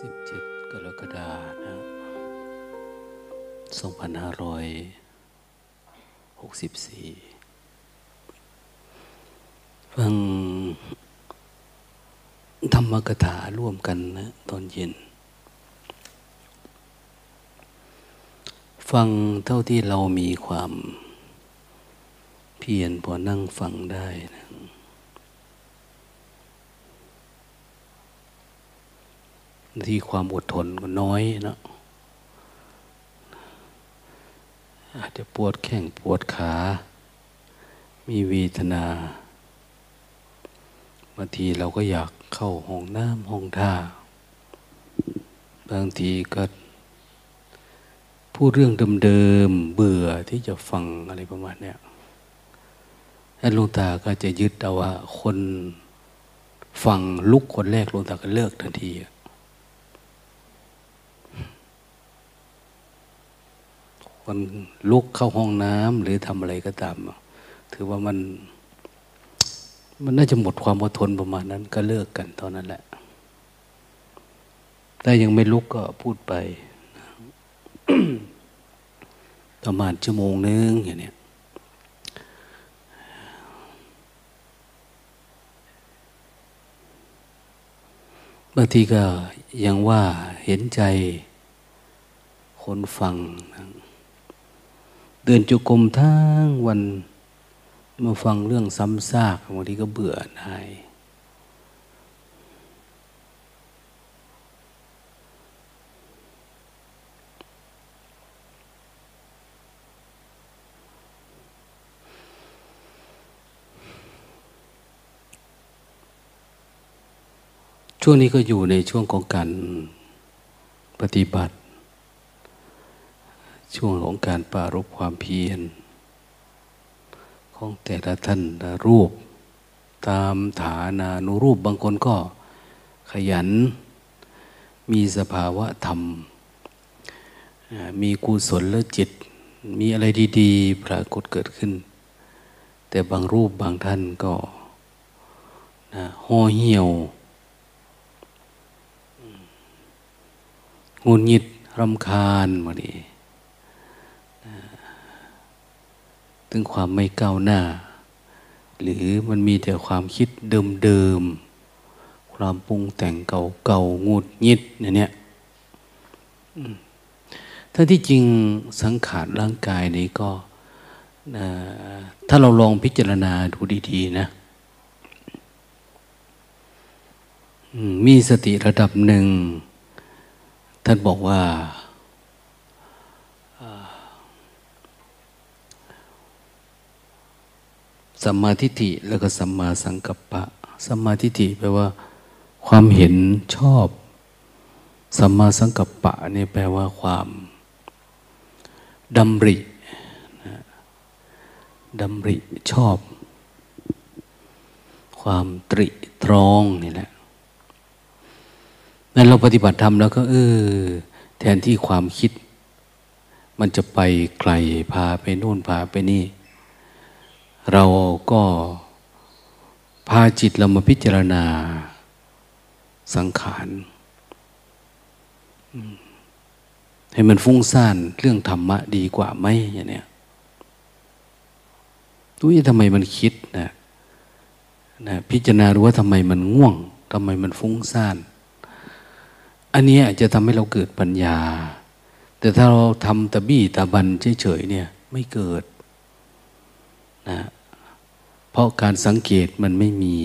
สิบเจ็ดกรกฎานะสองพันารอยหกสิบสี่ฟังธรรมกถาร่วมกันนะตอนเย็น ฟังเท่าที่เรามีความเพียรพอนั่งฟังได้นะ ที่ความอดทนก็น้อยเนาะอาจจะปวดแข้งปวดขา มีเวทนาบางทีเราก็อยากเข้าห้องน้ำห้องท่า บางทีก็พูดเรื่องเดิมๆเบื่อที่จะฟังอะไรประมาณเนี้ยแล้วลงตาก็จะยึดเอาว่าคนฟังลุกคนแรกลงตาก็เลิกทันที คนลุกเข้าห้องน้ำหรือทำอะไรก็ตาม ถือว่ามัน มันน่าจะหมดความอดทนประมาณนั้น ก็เลิกกันตอนนั้นแหละถ้ายังไม่ลุกก็พูดไป ประมาณชั่วโมงนึงอย่างนี้บางทีก็ยังว่าเห็นใจคนฟังนะ ดินจุกรมทั้งวันมาฟังเรื่องซ้ำซากบางทีก็เบื่อหน่ายช่วงนี้ก็อยู่ในช่วงของการปฏิบัติ ช่วงของการปารบความเพียร ของแต่ละท่านละรูป ตามฐานานุรูปบางคนก็ขยัน มีสภาวะธรรม มีกุศลและจิต มีอะไรดีๆ ปรากฏเกิดขึ้น แต่บางรูปบางท่านก็นะห่อเหี่ยวงุนหงิดรำคาญมาดี ถึงความไม่ก้าวหน้า หรือมันมีแต่ความคิดเดิมๆ ความปรุงแต่งเก่าๆ งูดยิดเนี่ยถ้าที่จริงสังขารร่างกายนี้ก็ ถ้าเราลองพิจารณาดูดีๆนะมีสติระดับหนึ่ง ท่านบอกว่า สัมมาทิฏฐิแล้วก็สัมมาสังกัปปะ สัมมาทิฏฐิแปลว่า ความเห็นชอบ สัมมาสังกัปปะนี่แปลว่าความดำริดำริชอบ ความตริตรองนี่แหละนั้นเราปฏิบัติธรรมแล้วก็เออแทนที่ความคิด มันจะไปไกลพาไปโน่นพาไปนี่ เราก็พาจิตเรามาพิจารณาสังขาร ให้มันฟุ้งซ่านเรื่องธรรมะดีกว่าไหมอย่างเนี้ยดูว่าทำไมมันคิดนะนะพิจารณารู้ว่าทำไมมันง่วงทำไมมันฟุ้งซ่าน อันนี้จะทำให้เราเกิดปัญญา แต่ถ้าเราทำตะบี้ตะบันเฉยๆเนี่ย ไม่เกิด นะเพราะการสังเกตมันไม่มี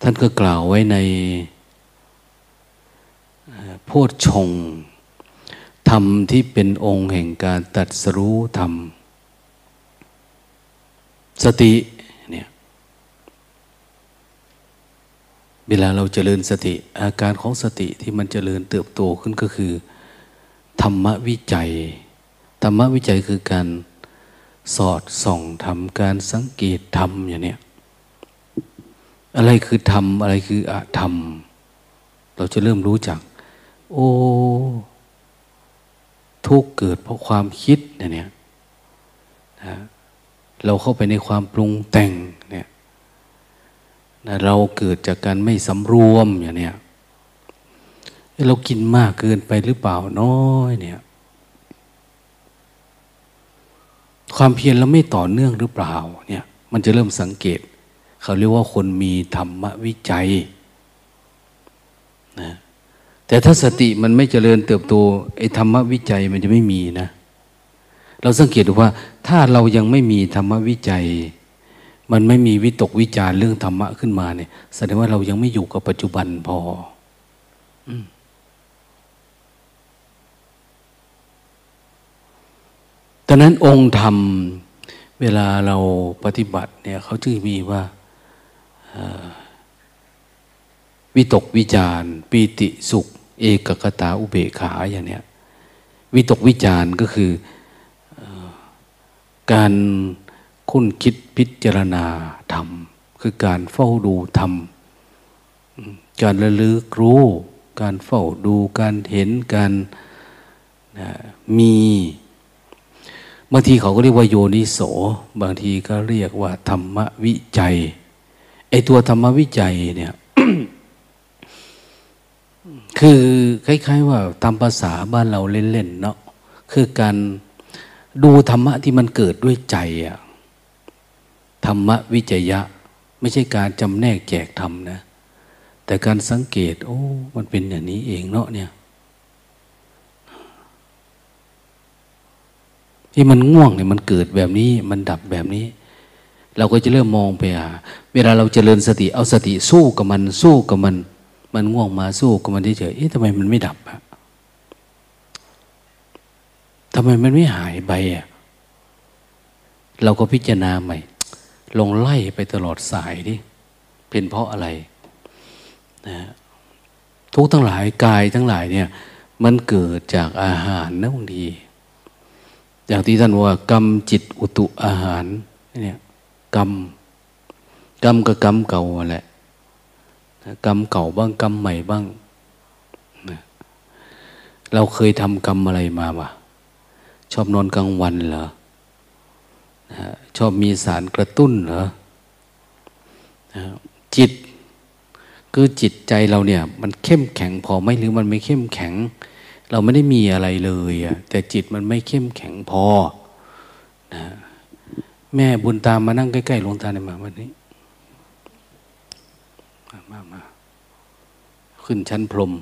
ท่านก็กล่าวไว้ในโพชฌงธรรมที่เป็นองค์แห่งการตัดสรู้ธรรม สติเนี่ยเวลาเราเจริญสติ อาการของสติที่มันเจริญเติบโตขึ้นก็คือ ธรรมวิจัย รรมวิจัยคือการสอดส่องทำการสังเกตทำอย่างเนี้ยอะไรคือธรรมอะไรคืออะธรรม เราจะเริ่มรู้จัก โอ้ทุกเกิดเพราะความคิดเนี่ยนะเราเข้าไปในความปรุงแต่งเนี่ยนะเราเกิดจากการไม่สำรวมอย่างเนี้ยเรากินมากเกินไปหรือเปล่าน้อยเนี่ย ความเพียรเราไม่ต่อเนื่องหรือเปล่าเนี่ยมันจะเริ่มสังเกต เขาเรียกว่าคนมีธรรมวิจัยนะแต่ถ้าสติมันไม่เจริญเติบโตไอ้ธรรมวิจัยมันจะไม่มีนะ เราสังเกตดูว่า ถ้าเรายังไม่มีธรรมวิจัย มันไม่มีวิตกวิจารเรื่องธรรมะขึ้นมาเนี่ยแสดงว่าเรายังไม่อยู่กับปัจจุบันพอ ดังนั้นองค์ธรรมเวลาเราปฏิบัติเนี่ยเขาจึงมีว่าวิตกวิจารปีติสุข เอกกตาอุเบกขาอย่างเนี้ยวิตกวิจารก็คือการคุ้นคิดพิจารณาธรรม คือการเฝ้าดูธรรม การระลึกรู้ การเฝ้าดูการเห็นการมี บางทีเขาก็เรียกว่าโยนิโส บางทีก็เรียกว่า ธรรมวิจัย ไอตัวธรรมวิจัยเนี่ย คือคล้าย ๆ ว่าตามภาษาบ้านเราเล่นๆเนาะ คือการดูธรรมะที่มันเกิดด้วยใจอะธรรมวิจยะ ไม่ใช่การจำแนกแจกธรรมนะ แต่การสังเกต โอ้ มันเป็นอย่างนี้เองเนาะเนี่ย ที่มันง่วงเนี่ยมันเกิดแบบนี้ มันดับแบบนี้ เราก็จะเริ่มมองไปอะเวลาเราเจริญสติเอาสติสู้กับมันสู้กับมัน มันง่วงมาสู้กับมันเฉยเอ๊ะทำไมมันไม่ดับอะทำไมมันไม่หายไปอะเราก็พิจารณาใหม่ ลงไล่ไปตลอดสายดิเป็นเพราะอะไรนะทุกทั้งหลายกายทั้งหลายเนี่ย มันเกิดจากอาหารนะบางที อย่างที่ท่านว่ากรรมจิตอุตุอาหารเนี่ยกรรมกรรมกับกรรมเก่าแหละกรรมเก่าบ้างกรรมใหม่บ้างเราเคยทำกรรมอะไรมาบ่ชอบนอนกลางวันเหรอชอบมีสารกระตุ้นเหรอจิตคือจิตใจเราเนี่ย มันเข้มแข็งพอไหมหรือมันไม่เข้มแข็ง เราไม่ได้มีอะไรเลยอะแต่จิตมันไม่เข้มแข็งพอนะแม่บุญตามมานั่งใกล้ๆหลวงตาในมาวันนี้ มามามาขึ้นชั้นพรม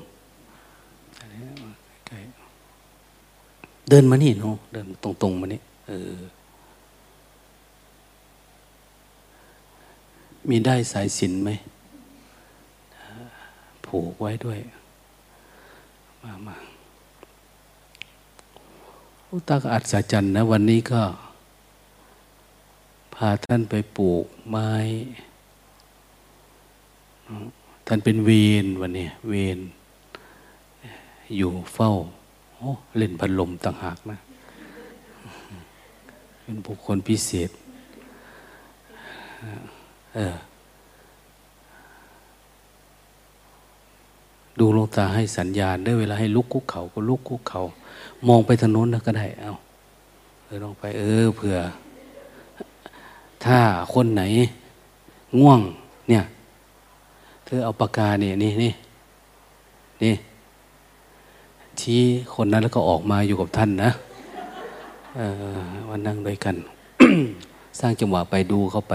เดินมานี่เนาะเดินตรงๆมานี่เออ มีได้สายสินไหมผูกไว้ด้วย มามา ตาก็อัศจรรย์นะ วันนี้ก็ พาท่านไปปลูกไม้ ท่านเป็นเวนวันนี้เวนอยู่เฝ้าเล่นพัดลมต่างหากนะ เป็นบุคคลพิเศษ เออ ดูลงตาให้สัญญาณได้เวลาให้ลุกคุกเขาก็ลุกคุกเขามองไปทางโน้นก็ได้ เอาเออลองไป เออเผื่อ ถ้าคนไหน ง่วง เนี่ย เธอเอาปากกาเนี่ยนี่นี่นี่ชี้คนนั้นแล้วก็ออกมาอยู่กับท่านนะออวันนั่งด้วยกัน สร้างจังหวะไปดูเข้าไป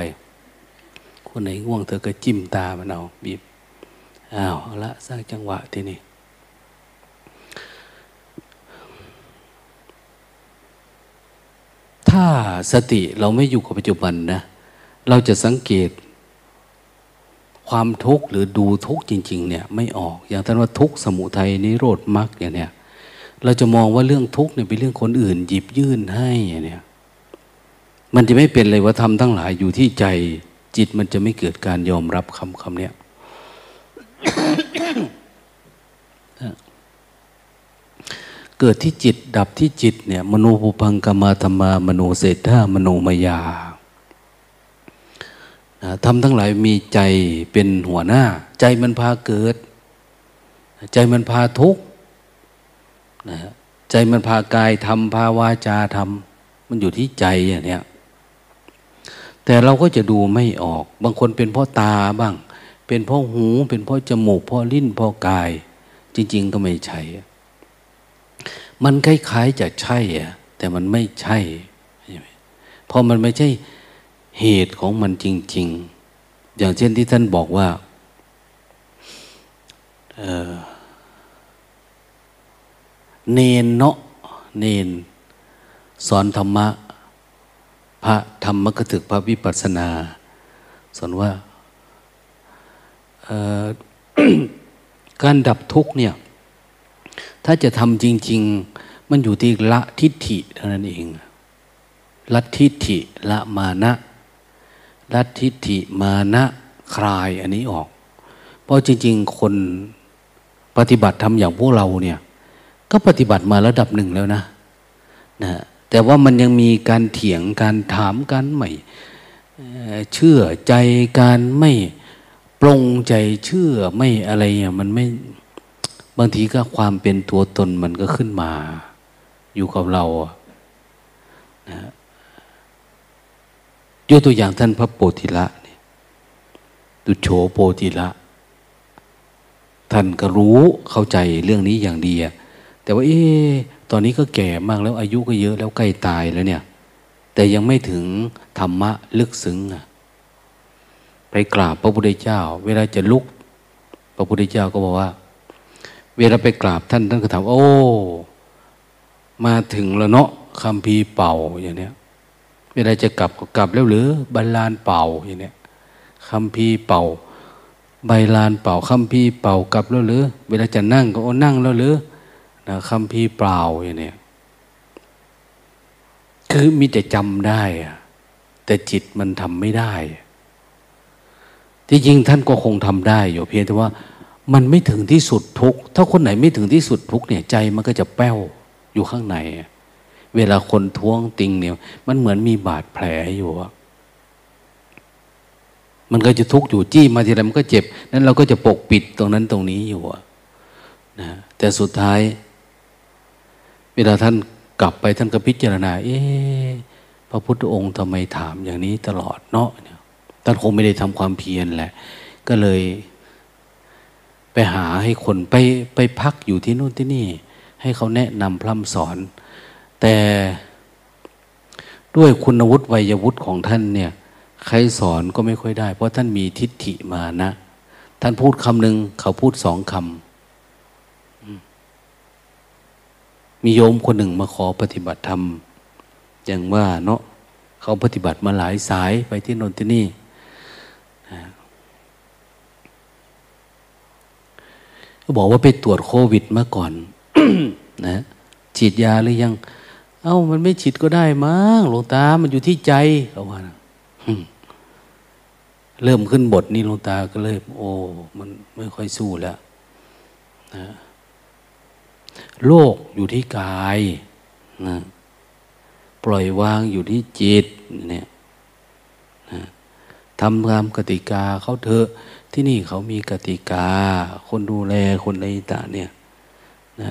คนไหนง่วงเธอก็จิ้มตามันเอาบีบ อ้าวละสร้างจังหวะทีนี้ถ้าสติเราไม่อยู่กับปัจจุบันนะ เราจะสังเกตความทุกข์หรือดูทุกข์จริง ๆ เนี่ย ไม่ออกอย่างท่านว่าทุกข์สมุทัยนิโรธมรรคอย่างเนี้ยเราจะมองว่าเรื่องทุกข์เนี่ยเป็นเรื่องคนอื่น หยิบยื่นให้อย่างเนี้ยมันจะไม่เป็นเลยว่าทำทั้งหลายอยู่ที่ใจ จิตมันจะไม่เกิดการยอมรับคำคำเนี้ย เกิดที่จิตดับที่จิตเนี่ยมโนปุพังกมาธรรมามโนเศรษฐามโนมยาทำทั้งหลายมีใจเป็นหัวหน้า ใจมันพาเกิด ใจมันพาทุกข์ใจมันพากายทำพาวาจาทำมันอยู่ที่ใจอย่างเนี้ยแต่เราก็จะดูไม่ออก บางคนเป็นเพราะตาบ้าง เป็นเพราะหู เป็นเพราะจมูกเพราะลิ้นเพราะกาย จริง ๆ ก็ไม่ใช่ มันคล้ายๆจะใช่อะแต่มันไม่ใช่เพราะมันไม่ใช่เหตุของมันจริง ๆ อย่างเช่นที่ท่านบอกว่าเเนนเนาะเนน สอนธรรมะ พระธรรมกถึกพระวิปัสสนา สอนว่า การดับทุกข์เนี่ย ถ้าจะทำจริง ๆ มันอยู่ที่ละทิฏฐิเท่านั้นเองละทิฏฐิละมานะละทิฏฐิมานะคลายอันนี้ออก เพราะจริง ๆ คนปฏิบัติทำอย่างพวกเราเนี่ย ก็ปฏิบัติมาระดับหนึ่งแล้วนะนะแต่ว่ามันยังมีการเถียงการถามกันใหม่เชื่อใจการไม่ ปรงใจเชื่อไม่อะไรเนี่ยมันไม่บางทีก็ความเป็นตัวตนมันก็ขึ้นมา อยู่กับเรานะยกตัวอย่างท่านพระโพธิละนี่ดุโฉโพธิละ ท่านก็รู้เข้าใจเรื่องนี้อย่างดีแต่ว่า เอ๊ตอนนี้ก็แก่มากแล้วอายุก็เยอะแล้วใกล้ตายแล้วเนี่ย แต่ยังไม่ถึงธรรมะลึกซึ้งอะ ไปกราบพระพุทธเจ้า เวลาจะลุก พระพุทธเจ้าก็บอกว่า เวลาไปกราบท่านท่านก็ถามโอ้ มาถึงแล้วเนาะคำพีเป่าอย่างเนี้ยเวลาจะกลับก็กลับแล้วหรือบรรลานเป่าอย่างเนี้ยคำพีเป่าใบลานเป่าคำพีเป่ากลับแล้วหรือ เวลาจะนั่งก็โอ้นั่งแล้วหรือนะคำพีเปล่าอย่างเนี้ยคือมีแต่จำได้อะแต่จิตมันทำไม่ได้ ที่จริงท่านก็คงทำได้อยู่เพียงแต่ว่ามันไม่ถึงที่สุดทุกถ้าคนไหนไม่ถึงที่สุดทุกเนี่ยใจมันก็จะแป้วอยู่ข้างใน เวลาคนท้วงติงเนี่ย มันเหมือนมีบาดแผลอยู่มันก็จะทุกข์อยู่จี้มาทีไรมันก็เจ็บ นั้นเราก็จะปกปิดตรงนั้นตรงนี้อยู่นะแต่สุดท้าย เวลาท่านกลับไปท่านก็พิจารณา เอ๊พระพุทธองค์ทำไมถามอย่างนี้ตลอดเนาะ ท่านคงไม่ได้ทำความเพียรแหละ ก็เลยไปหาให้คนไปไปพักอยู่ที่นู่นที่นี่ ให้เขาแนะนำพร่ำสอน แต่ด้วยคุณวุฒิวัยวุฒิของท่านเนี่ยใครสอนก็ไม่ค่อยได้ เพราะท่านมีทิฏฐิมานะ ท่านพูดคำหนึ่งเขาพูดสองคำมีโยมคนหนึ่งมาขอปฏิบัติธรรมอย่างว่าเนาะเขาปฏิบัติมาหลายสายไปที่นนที่นี่ ก็บอกว่าไปตรวจโควิดมาก่อนนะฉีดยาหรือยัง เอา้า มันไม่ฉีดก็ได้มั้งหลวงตา มันอยู่ที่ใจเขาว่าเริ่มขึ้นบทนี้หลวงตาก็เลยโอ้ มันไม่ค่อยสู้แล้วนะโลกอยู่ที่กายนะปล่อยวางอยู่ที่จิตเนี่ยนะทำตามกติกาเขาเถอะ ที่นี่เขามีกติกา คนดูแลคนอะไรต่างเนี่ยนะ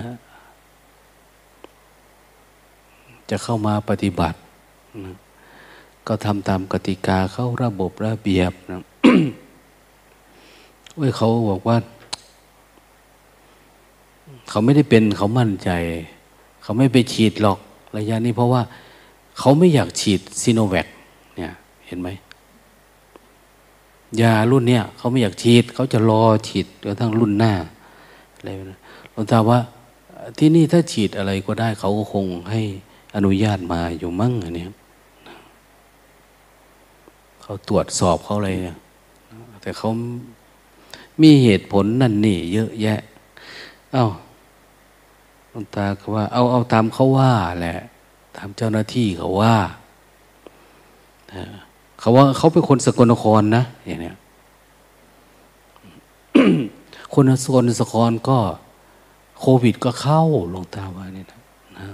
จะเข้ามาปฏิบัตินะก็ทำตามกติกาเข้าระบบระเบียบนะเว้ยเขาบอกว่า เขาไม่ได้เป็นเขามั่นใจ เขาไม่ไปฉีดหรอกระยะนี้เพราะว่า เขาไม่อยากฉีดซีโนแวคเนี่ย เห็นไหม ยารุ่นเนี้ยเขาไม่อยากฉีดเขาจะรอฉีดจนทั้งรุ่นหน้าอะไรนะหลวงตาว่าที่นี่ถ้าฉีดอะไรก็ได้เขาก็คงให้อนุญาตมาอยู่มั่งอันนี้เขาตรวจสอบเขาอะไรเนี่ยแต่เขามีเหตุผลนั่นนี่ เยอะแยะ เอา้าหลวงตาก็ว่า เอาเอาตามเขาว่าแหละ ตามเจ้าหน้าที่เขาว่า เขาว่าเขาเป็นคนสกลนครนะอย่างเนี้ยคนสกลนครก็โควิดก็เข้าลงตาว่านี่นะนะ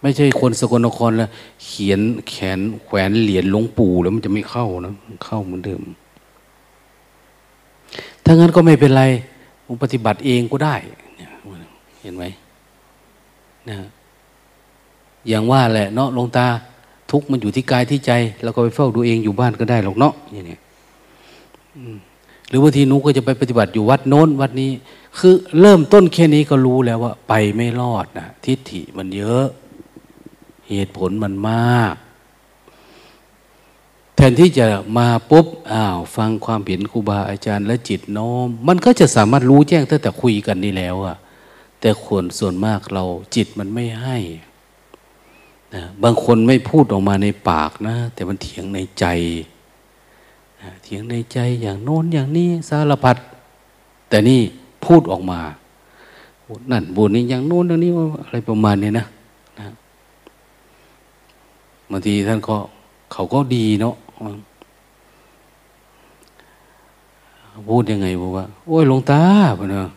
ไม่ใช่คนสกลนครแล้วเขียนแขนแขวนเหรียญหลวงปู่แล้วมันจะไม่เข้านะเข้าเหมือนเดิมถ้างั้นก็ไม่เป็นไรผมปฏิบัติเองก็ได้เห็นไหมนะอย่างว่าแหละเนาะลงตา ทุกมันอยู่ที่กายที่ใจแล้วก็ไปเฝ้าดูเองอยู่บ้านก็ได้หรอกเนาะอย่างนี้หรือบางทีหนูก็จะไปปฏิบัติอยู่วัดโน้นวัดนี้ คือเริ่มต้นแค่นี้ก็รู้แล้วว่า ไปไม่รอดนะทิฏฐิมันเยอะ เหตุผลมันมาก แทนที่จะมาปุ๊บอ้าวฟังความเห็นครูบาอาจารย์และจิตน้อม มันก็จะสามารถรู้แจ้งตั้งแต่คุยกันนี่แล้วอะแต่คนส่วนมากเราจิตมันไม่ให้ บางคนไม่พูดออกมาในปากนะ แต่มันเถียงในใจเถียงในใจอย่างโน้นอย่างนี้สารพัดแต่นี่พูดออกมานั่นบุญนี้อย่างโน้นอย่างนี้อะไรประมาณนี้นะนะบางทีท่านก็เขาก็ดีเนาะพูดยังไงบอกว่า โอ้ยหลวงตาเนาะ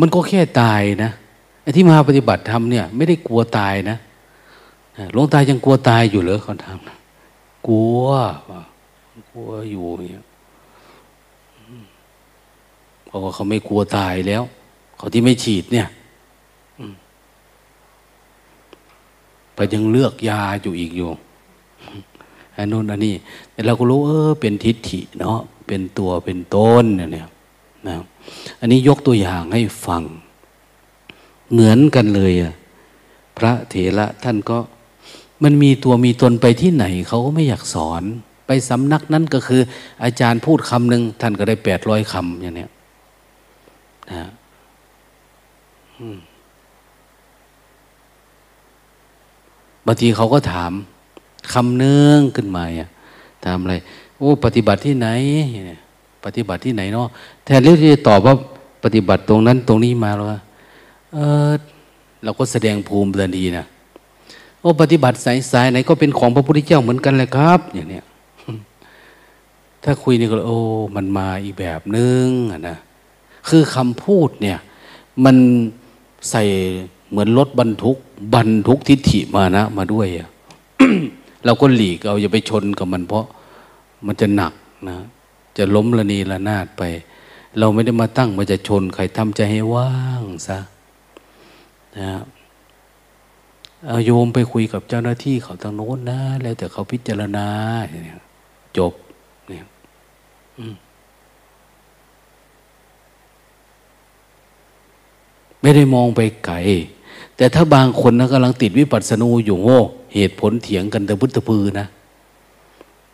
มันก็แค่ตายนะ ที่มาปฏิบัติธรรมเนี่ยไม่ได้กลัวตายนะหลวงตายังกลัวตายอยู่เหรอคนทำนะกลัวกลัวอยู่เนี่ยเพราะว่าเขาไม่กลัวตายแล้ว เขาที่ไม่ฉีดเนี่ยไปยังเลือกยาอยู่อีกอยู่อันนู้นอันนี้แต่เราก็รู้เออเป็นทิฏฐิเนาะเป็นตัวเป็นตนเนี่ยนะอันนี้ยกตัวอย่างให้ฟัง เหมือนกันเลยอะพระเถระท่านก็มันมีตัวมีตนไปที่ไหนเขาก็ไม่อยากสอน ไปสำนักนั้นก็คือ อาจารย์พูดคำหนึ่งท่านก็ได้แปดร้อยคำอย่างนี้นะบางทีเขาก็ถามคำเนื่องขึ้นมาอะถามอะไร โอ้ ปฏิบัติที่ไหน ปฏิบัติที่ไหนเนาะแทนที่จะตอบว่า ปฏิบัติตรงนั้น ตรงนี้มาแล้ว เออเราก็แสดงภูมิทันทีนะโอ้ปฏิบัติสายสายไหนก็เป็นของพระพุทธเจ้าเหมือนกันเลยครับ อย่างเนี้ยถ้าคุยนี่ก็โอ้มันมาอีกแบบนึงนะคือคำพูดเนี่ย มันใส่เหมือนรถบรรทุก บรรทุกทิฏฐิมานะ มาด้วยอะเราก็หลีกเอาอย่าไปชนกับมันเพราะมันจะหนักนะ จะล้มละนีละนาดไป เราไม่ได้มาตั้งมาจะชนใครทำใจให้ว่างซะ นะเอาโยมไปคุยกับเจ้าหน้าที่เขาทางโน้นนะ แล้วแต่เขาพิจารณาจบเนี่ยไม่ได้มองไปไกลแต่ถ้าบางคนนะกำลังติดวิปัสสนูอยู่โง่เหตุผลเถียงกันตะพุตะพือนะ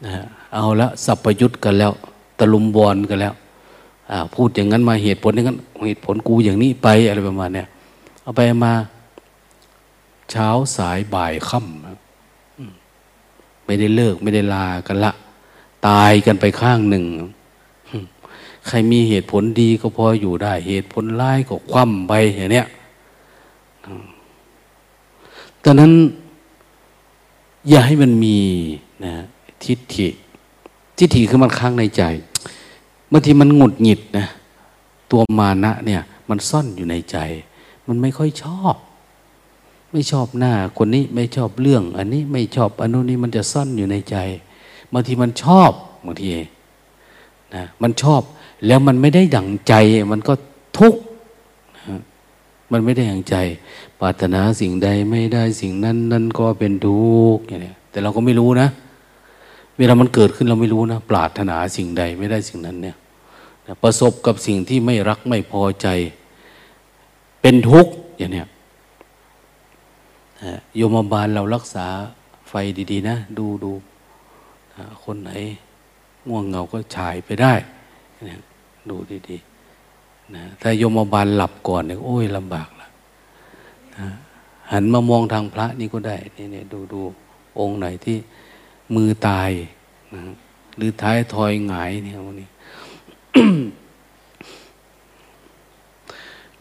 นะเอาละสัพพยุตกันแล้ว ตะลุมบอลกันแล้วพูดอย่างนั้นมาเหตุผลอย่างนั้น เหตุผลกูอย่างนี้ไปอะไรประมาณเนี้ย เอาไปมา เช้าสายบ่ายค่ำไม่ได้เลิกไม่ได้ลากันละ ตายกันไปข้างหนึ่ง ใครมีเหตุผลดีก็พออยู่ได้ เหตุผลร้ายก็คว่ำไปอย่างเนี้ยตอนนั้น อย่าให้มันมีนะทิฏฐิ ทิฏฐิคือมันค้างในใจบางทีมันหงุดหงิดนะ ตัวมานะเนี่ย มันซ่อนอยู่ในใจ มันไม่ค่อยชอบ ไม่ชอบหน้าคนนี้ไม่ชอบเรื่อง อันนี้ไม่ชอบอันนู้นนี้มันจะซ่อนอยู่ในใจบางทีมันชอบบางทีนะมันชอบแล้วมันไม่ได้ดั่งใจมันก็ทุกข์นะมันไม่ได้ดั่งใจ ปรารถนาสิ่งใดไม่ได้สิ่งนั้นนั่นก็เป็นทุกข์อย่างนี้แต่เราก็ไม่รู้นะ เวลามันเกิดขึ้นเราไม่รู้นะ ปรารถนาสิ่งใดไม่ได้สิ่งนั้นเนี่ยประสบกับสิ่งที่ไม่รักไม่พอใจ เป็นทุกข์อย่างเนี้ยโยมบาลเรารักษาไฟดี ๆ นะ ดูดูคนไหนง่วงเหงาก็ฉายไปได้ดูดีๆนะถ้าโยมบาลหลับก่อนเนี่ยโอ้ยลำบากละนะหันมามองทางพระนี่ก็ได้นี่เนี่ยดูดูองค์ไหนที่มือตายนะหรือท้ายทอยหงายเนี่ยวันนี้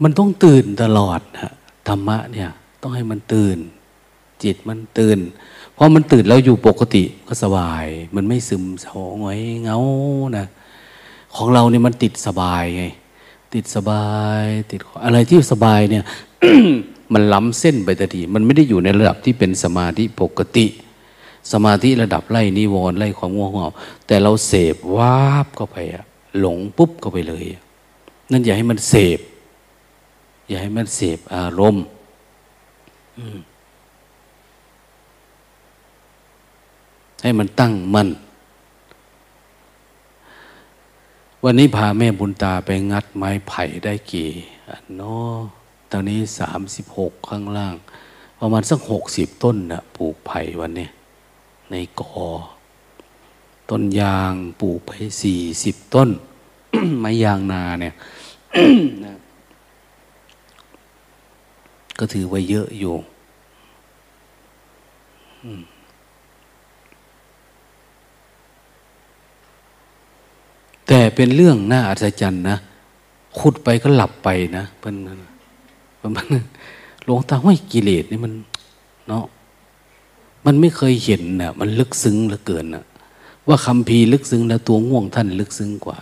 มันต้องตื่นตลอดนะธรรมะเนี่ย ต้องให้มันตื่น จิตมันตื่นเพอมันตื่นแล้วอยู่ปกติก็สบาย มันไม่ซึมเศร้าหงอยเงานะของเราเนี่ยมันติดสบายไงติดสบาย ติดอะไรที่สบายเนี่ยมันล้ำเส้นไปแต่ทีมันไม่ได้อยู่ในระดับที่เป็นสมาธิปกติ สมาธิระดับไล่นิวรณ์ไล่ความง่วงเหงาแต่เราเสพวาบเข้าไปอะหลงปุ๊บเข้าไปเลย นั่นอย่าให้มันเสพ อย่าให้มันเสพอารมณ์ให้มันตั้งมัน่นวันนี้พาแม่บุญตาไปงัดไม้ไผ่ได้กี่อันนาะตอนนี้สามสิบหกข้างล่าง ประมาณสักหกสิบต้นนะปลูกไผ่วันนี้ ในกอ ต้นยางปลูกไปสี่สิบต้น ไม้ยางนาเนี่ย ก็ถือว่าเยอะอยู่แต่เป็นเรื่องน่าอัศจรรย์นะขุดไปก็หลับไปนะเพิ่นประมาณหลวงตาห้อยกิเลสนี่มันเนาะมันไม่เคยเห็นนะมันลึกซึ้งเหลือเกินนะว่าคำพีลึกซึ้งแล้วตัวง่วงท่านลึกซึ้งกว่า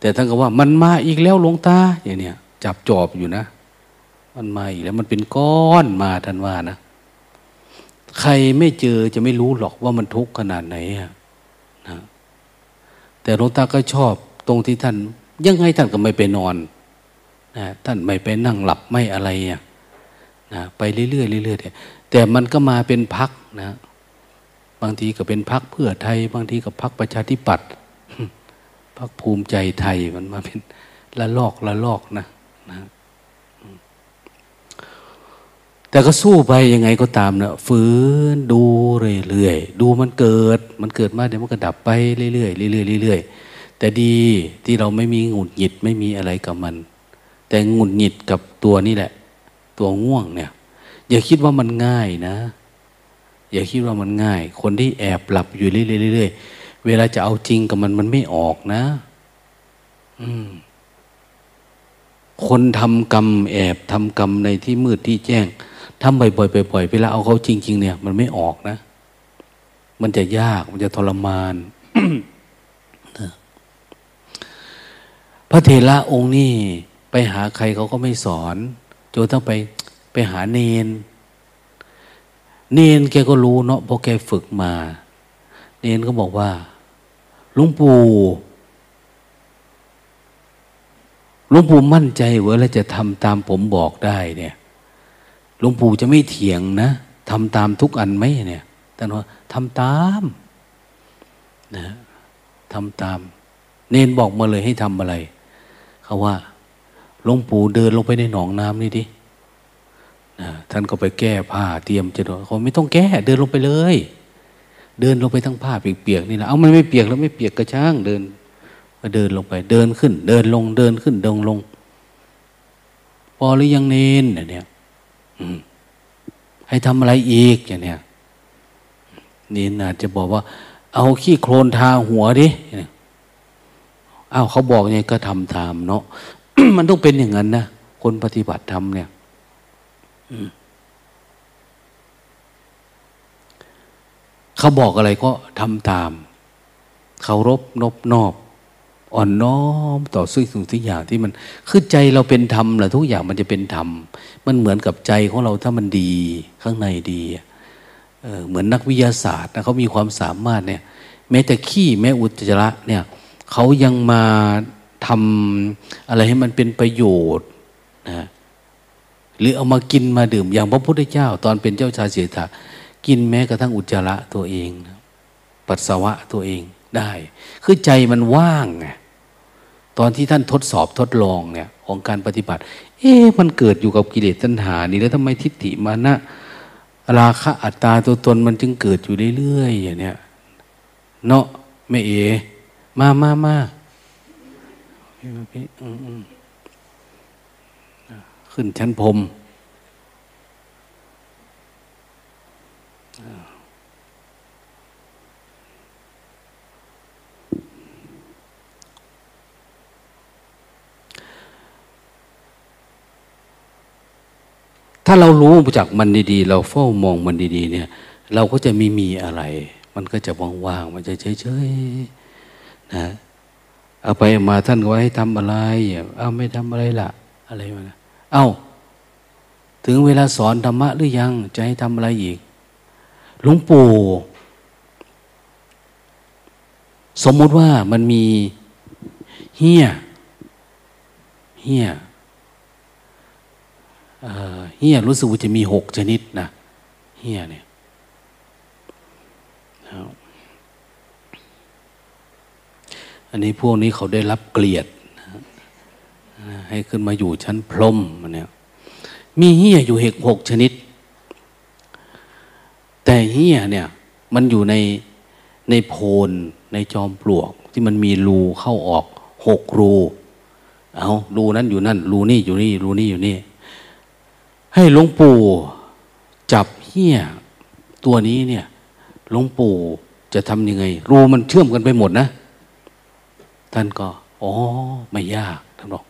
แต่ท่านก็ว่า มันมาอีกแล้วหลวงตาอย่างเนี้ย จับจอบอยู่นะ มันมาอีกแล้วมันเป็นก้อนมาท่านว่านะ ใครไม่เจอจะไม่รู้หรอกว่ามันทุกข์ขนาดไหนอะนะแต่หลวงตาก็ชอบตรงที่ท่าน ยังไงท่านก็ไม่ไปนอนนะท่านไม่ไปนั่งหลับไม่อะไรอะนะไปเรื่อยๆเรื่อยๆแต่มันก็มาเป็นพักนะ บางทีก็เป็นพักเพื่อไทย บางทีก็พักประชาธิปัตย์พักภูมิใจไทยมันมาเป็นละลอกละลอกนะ นะ แต่ก็สู้ไปยังไงก็ตามเนะฝืนดูเรื่อยๆดูมันเกิด มันเกิดมาเดี๋ยวมันก็ดับไปเรื่อยๆเรื่อยๆเรื่อยๆแต่ดีที่เราไม่มีหงุดหงิดไม่มีอะไรกับมัน แต่หงุดหงิดกับตัวนี่แหละ ตัวง่วงเนี่ย อย่าคิดว่ามันง่ายนะ อย่าคิดว่ามันง่าย คนที่แอบหลับอยู่เรื่อยๆเวลาจะเอาจริงกับมันมันไม่ออกนะ อืม คนทำกรรมแอบทำกรรมในที่มืดที่แจ้งทำบ่อยๆบ่อยๆเวลาเอาเขาจริง ๆ เนี่ย มันไม่ออกนะ มันจะยากมันจะทรมานพระเทระองค์นี่ไปหาใครเขาก็ไม่สอนจนต้องไปไปหาเนน เนนแกก็รู้เนาะเพราะแกฝึกมา เนนก็บอกว่าลุงปู่ หลวงปู่มั่นใจว่าแล้วจะทำตามผมบอกได้เนี่ยหลวงปู่จะไม่เถียงนะทำตามทุกอันไหมเนี่ยแต่ว่าทำตามนะทำตาม เนนบอกมาเลยให้ทำอะไรเขาว่าหลวงปู่เดินลงไปในหนองน้ำนี่ดินะท่านก็ไปแก้ผ้าเตรียมจะโดนเขาไม่ต้องแก้ เดินลงไปเลย เดินลงไปทั้งผ้าเปียกๆนี่แหละเอามันไม่เปียกแล้วไม่เปียกกระช่างเดิน ก็เดินลงไป เดินขึ้น เดินลง เดินขึ้นเดินลง พอหรือยังเน้นเนี่ยให้ทำอะไรอีกอย่างเนี้ยนี่นาจะบอกว่า เอาขี้โคลนทาหัวดิอ้าวเขาบอกไงก็ทำตามเนาะมันต้องเป็นอย่างนั้นนะคนปฏิบัติธรรมเนี่ยเขาบอกอะไรก็ทำตามเคารพนบนอบ อ่อนน้อมต่อสิ่งสิ่งทุกอย่างที่มันคือใจเราเป็นธรรมแหละทุกอย่างมันจะเป็นธรรมมันเหมือนกับใจของเราถ้ามันดีข้างในดีเหมือนนักวิทยาศาสตร์นะเขามีความสามารถเนี่ยแม้แต่ขี้แม้อุจจาระเนี่ยเขายังมาทำอะไรให้มันเป็นประโยชน์นะหรือเอามากินมาดื่มอย่างพระพุทธเจ้า ตอนเป็นเจ้าชายเสถะกินแม้กระทั่งอุจจาระตัวเอง ปัสสาวะตัวเองได้ คือใจมันว่างไง ตอนที่ท่านทดสอบทดลองเนี่ยของการปฏิบัติ เอ๊ะมันเกิดอยู่กับกิเลสตัณหา นี่แล้วทำไมทิฏฐิมานะราคะอัตตาตัวตนมันจึงเกิดอยู่เรื่อยๆอย่างเนี้ยเนาะแม่เอ มามามาขึ้นชั้นพรม ถ้าเรารู้จากมันดีๆ เราเฝ้ามองมันดีๆ เนี่ย เราก็จะไม่มีอะไร มันก็จะว่างๆมันจะเฉยๆนะเอาไปมาท่านก็ให้ทำอะไรเอาไม่ทำอะไรละอะไรมาเอา้า ถึงเวลาสอนธรรมะหรือยัง จะให้ทำอะไรอีกหลวงปู่สมมุติว่ามันมีเฮียเฮีย เฮียรู้สึกว่าจะมีหกชนิดนะเฮียเนี่ยอันนี้พวกนี้เขาได้รับเกลียด ให้ขึ้นมาอยู่ชั้นพรมเนี่ยมีเหี้ยอยู่เหกหกชนิด แต่เหี้ยเนี่ย มันอยู่ในในโพนในจอมปลวก ที่มันมีรูเข้าออกหกรู เอารูนั้นอยู่นั่น รูนี่อยู่นี่รูนี่อยู่นี่ ให้หลวงปู่จับเหี้ยตัวนี้เนี่ยหลวงปู่จะทำยังไง รูมันเชื่อมกันไปหมดนะ ท่านก็ อ๋อ ไม่ยากท่านบอก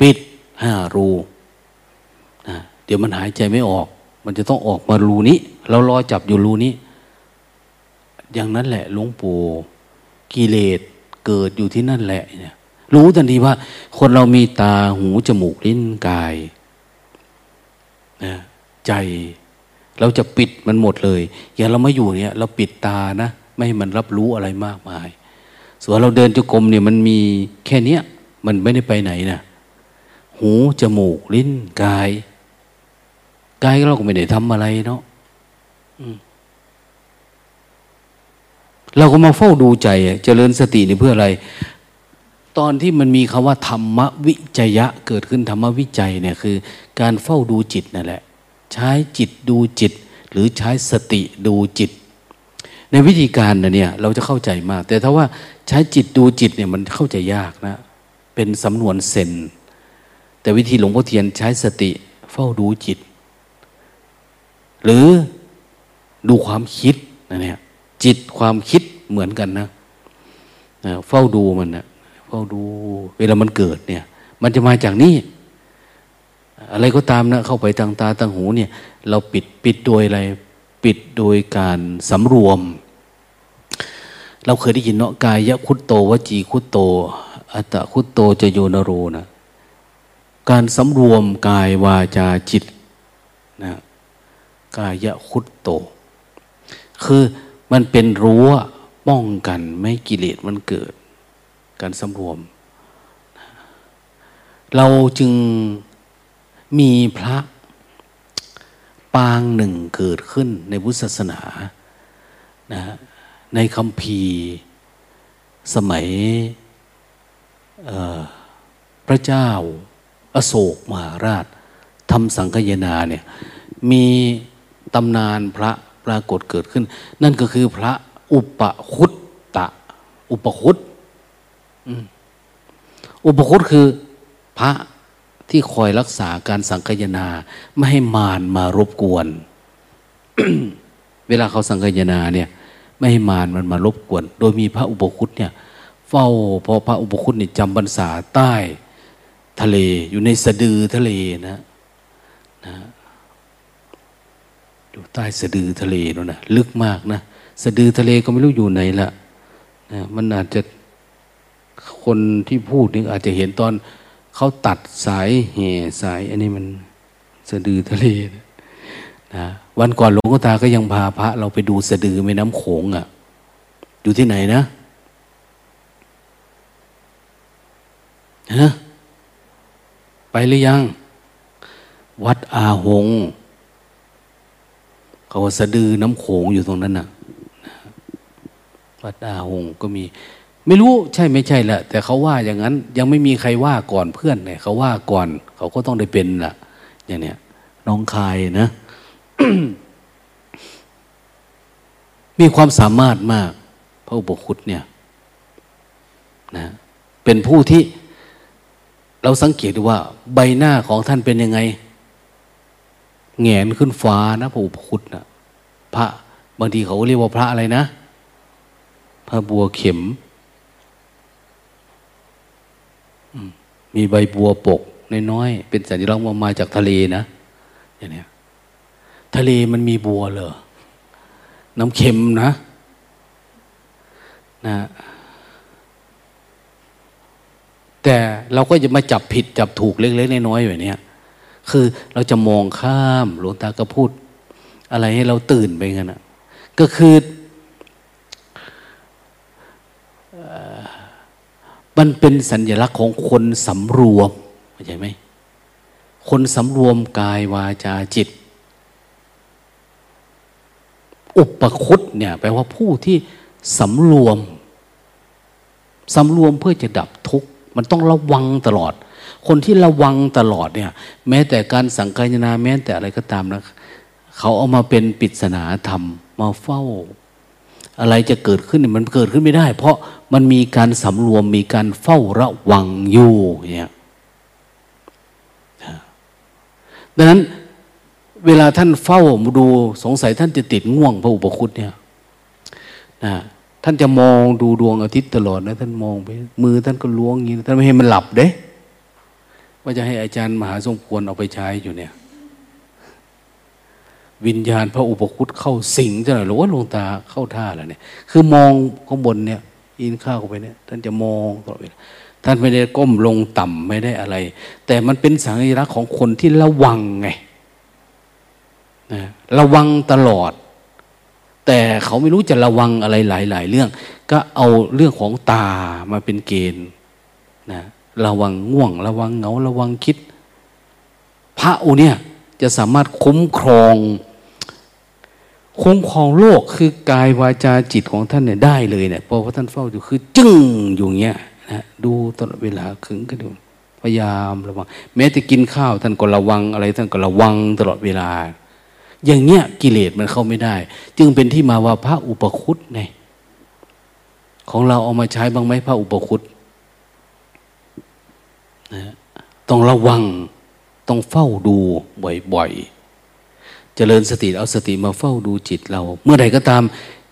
ปิดห้ารูนะเดี๋ยวมันหายใจไม่ออก มันจะต้องออกมารูนี้ เรารอจับอยู่รูนี้ อย่างนั้นแหละหลวงปู่กิเลสเกิดอยู่ที่นั่นแหละเนี่ยรู้ทันทีว่า คนเรามีตาหูจมูกลิ้นกาย นะใจเราจะปิดมันหมดเลย อย่างเราไม่อยู่เนี่ยเราปิดตานะ ไม่ให้มันรับรู้อะไรมากมาย ส่วนเราเดินจุกรมเนี่ยมันมีแค่เนี้ยมันไม่ได้ไปไหนนะหูจมูกลิ้นกายกายเราก็ไม่ได้ทำอะไรเนาะเราก็มาเฝ้าดูใจเจริญสตินี่เพื่ออะไร ตอนที่มันมีคำว่าธรรมวิจยะเกิดขึ้นธรรมวิจัยเนี่ยคือ การเฝ้าดูจิตนั่นแหละ ใช้จิตดูจิต หรือใช้สติดูจิต ในวิธีการนะเนี่ยเราจะเข้าใจมาก แต่ถ้าว่าใช้จิตดูจิตเนี่ยมันเข้าใจยากนะ เป็นสำนวนเซนแต่วิธีหลวงพ่อเทียนใช้สติเฝ้าดูจิต หรือดูความคิดนะเนี่ยจิตความคิดเหมือนกันนะเฝ้าดูมันนะ ฝ้าดู เวลามันเกิดเนี่ย มันจะมาจากนี่อะไรก็ตามนะ เข้าไปทางตาทางหูเนี่ย เราปิดปิดโดยอะไร ปิดโดยการสำรวม เราเคยได้ยินเนาะกายะคุตโตวจีคุตโต อัตคุตโตจะโยนโรนะการสำรวมกายวาจาจิตนะกายะคุตโต คือมันเป็นรั้วป้องกันไม่กิเลสมันเกิด การสำรวม เราจึงมีพระปางหนึ่งเกิดขึ้นในพุทธศาสนานะในคำพีสมัยพระเจ้าอโศกมหาราชทำสังคยนาเนี่ยมีตำนานพระปรากฏเกิดขึ้น นั่นก็คือพระอุปคุตตะ อุปคุต อุปคุตคือพระที่คอยรักษาการสังคยนา ไม่ให้มารมารบกวน เวลาเขาสังคยนาเนี่ย ไม่ให้มารมันมารบกวน โดยมีพระอุปคุตเนี่ย เฝ้าพอพระอุปคุตเนี่ยจำบรรษาใต้ทะเลอยู่ในสะดือทะเลนะนะอยู่ใต้สะดือทะเลนั่นนะลึกมากนะสะดือทะเลก็ไม่รู้อยู่ไหนละนะมันอาจจะ คนที่พูดนี่อาจจะเห็นตอนเขาตัดสายแห่สาย อันนี้มันสะดือทะเลนะวันก่อนหลวงพ่อตาก็ยังพาพระ เราไปดูสะดือแม่น้ำโขงอะ่ะ อยู่ที่ไหนนะฮะไปหรือยัง วัดอาหงเขาว่าสะดือน้ำโขงอยู่ตรงนั้นน่ะ วัดอาหงก็มี ไม่รู้ใช่ไม่ใช่แหละ แต่เขาว่าอย่างนั้นยังไม่มีใครว่าก่อนเพื่อนเนี่ยเขาว่าก่อน เขาก็ต้องได้เป็นล่ะ อย่างเนี้ยน้องคายนะ มีความสามารถมาก พระอุปคุตเนี่ยนะเป็นผู้ที่เราสังเกตดูว่า ใบหน้าของท่านเป็นยังไงแงนขึ้นฟ้านะพระอุปคุตนะพระบางทีเขาเรียกว่าพระอะไรนะ พระบัวเข็ม มีใบบัวปกน้อยๆเป็นสัญลักษณ์ว่ามาจากทะเลนะอย่างนี้ทะเลมันมีบัวเหรอน้ำเค็มนะนะแต่เราก็จะมาจับผิดจับถูกเล็กๆน้อยๆแบบนี้คือเราจะมองข้ามหลวงตาก็พูด อะไรให้เราตื่นไปกันนะก็คือ มันเป็นสัญลักษณ์ของคนสำรวมเข้าใจไหมคนสำรวมกายวาจาจิต อุปคุตเนี่ยแปลว่าผู้ที่สำรวมสำรวมเพื่อจะดับทุกข์ มันต้องระวังตลอด คนที่ระวังตลอดเนี่ย แม้แต่การสังกายนาแม้แต่อะไรก็ตามนะเขาเอามาเป็นปริศนาธรรม มาเฝ้า อะไรจะเกิดขึ้นมันเกิดขึ้นไม่ได้ เพราะมันมีการสำรวมมีการเฝ้าระวังอยู่เนี่ยดังนั้นเวลาท่านเฝ้าดูสงสัยท่านจะติดง่วงพระอุปคุตเนี่ยนะท่านจะมองดูดวงอาทิตย์ตลอดนะท่านมองไป มือท่านก็ล้วงอย่างนี้ท่านไม่ให้มันหลับเด้ว่าจะให้อาจารย์มหาสมควรเอาไปใช้อยู่เนี่ย วิญญาณพระอุปคุตเข้าสิงจะหน่อยหรือว่าลงตาเข้าท่าแล้วเนี่ย คือมองข้างบนเนี่ยอินข้าวเข้าไปเนี่ย ท่านจะมองตลอดเวลาท่านไม่ได้ก้มลงต่ำไม่ได้อะไร แต่มันเป็นสัญลักษณ์ของคนที่ระวังไงนะระวังตลอด แต่เขาไม่รู้จะระวังอะไรหลาย ๆ เรื่อง ก็เอาเรื่องของตามาเป็นเกณฑ์นะระวังง่วง ระวังเหงาระวังคิด พระองค์เนี่ยจะสามารถคุ้มครอง คุ้มครองโลกคือกายวาจาจิตของท่านเนี่ยได้เลยเนี่ยเพราะว่าท่านเฝ้าอยู่คือ จึ้งอยู่เงี้ยนะดูตลอดเวลาขึงก็ดูพยายามระวัง แม้แต่กินข้าวท่านก็ระวังอะไร ท่านก็ระวังตลอดเวลา อย่างเนี้ยกิเลสมันเข้าไม่ได้ จึงเป็นที่มาว่าพระอุปคุตไงของเราเอามาใช้บ้างไหมพระอุปคุตนะต้องระวังต้องเฝ้าดูบ่อยๆ เจริญสติเอาสติมาเฝ้าดูจิตเรา เมื่อใดก็ตาม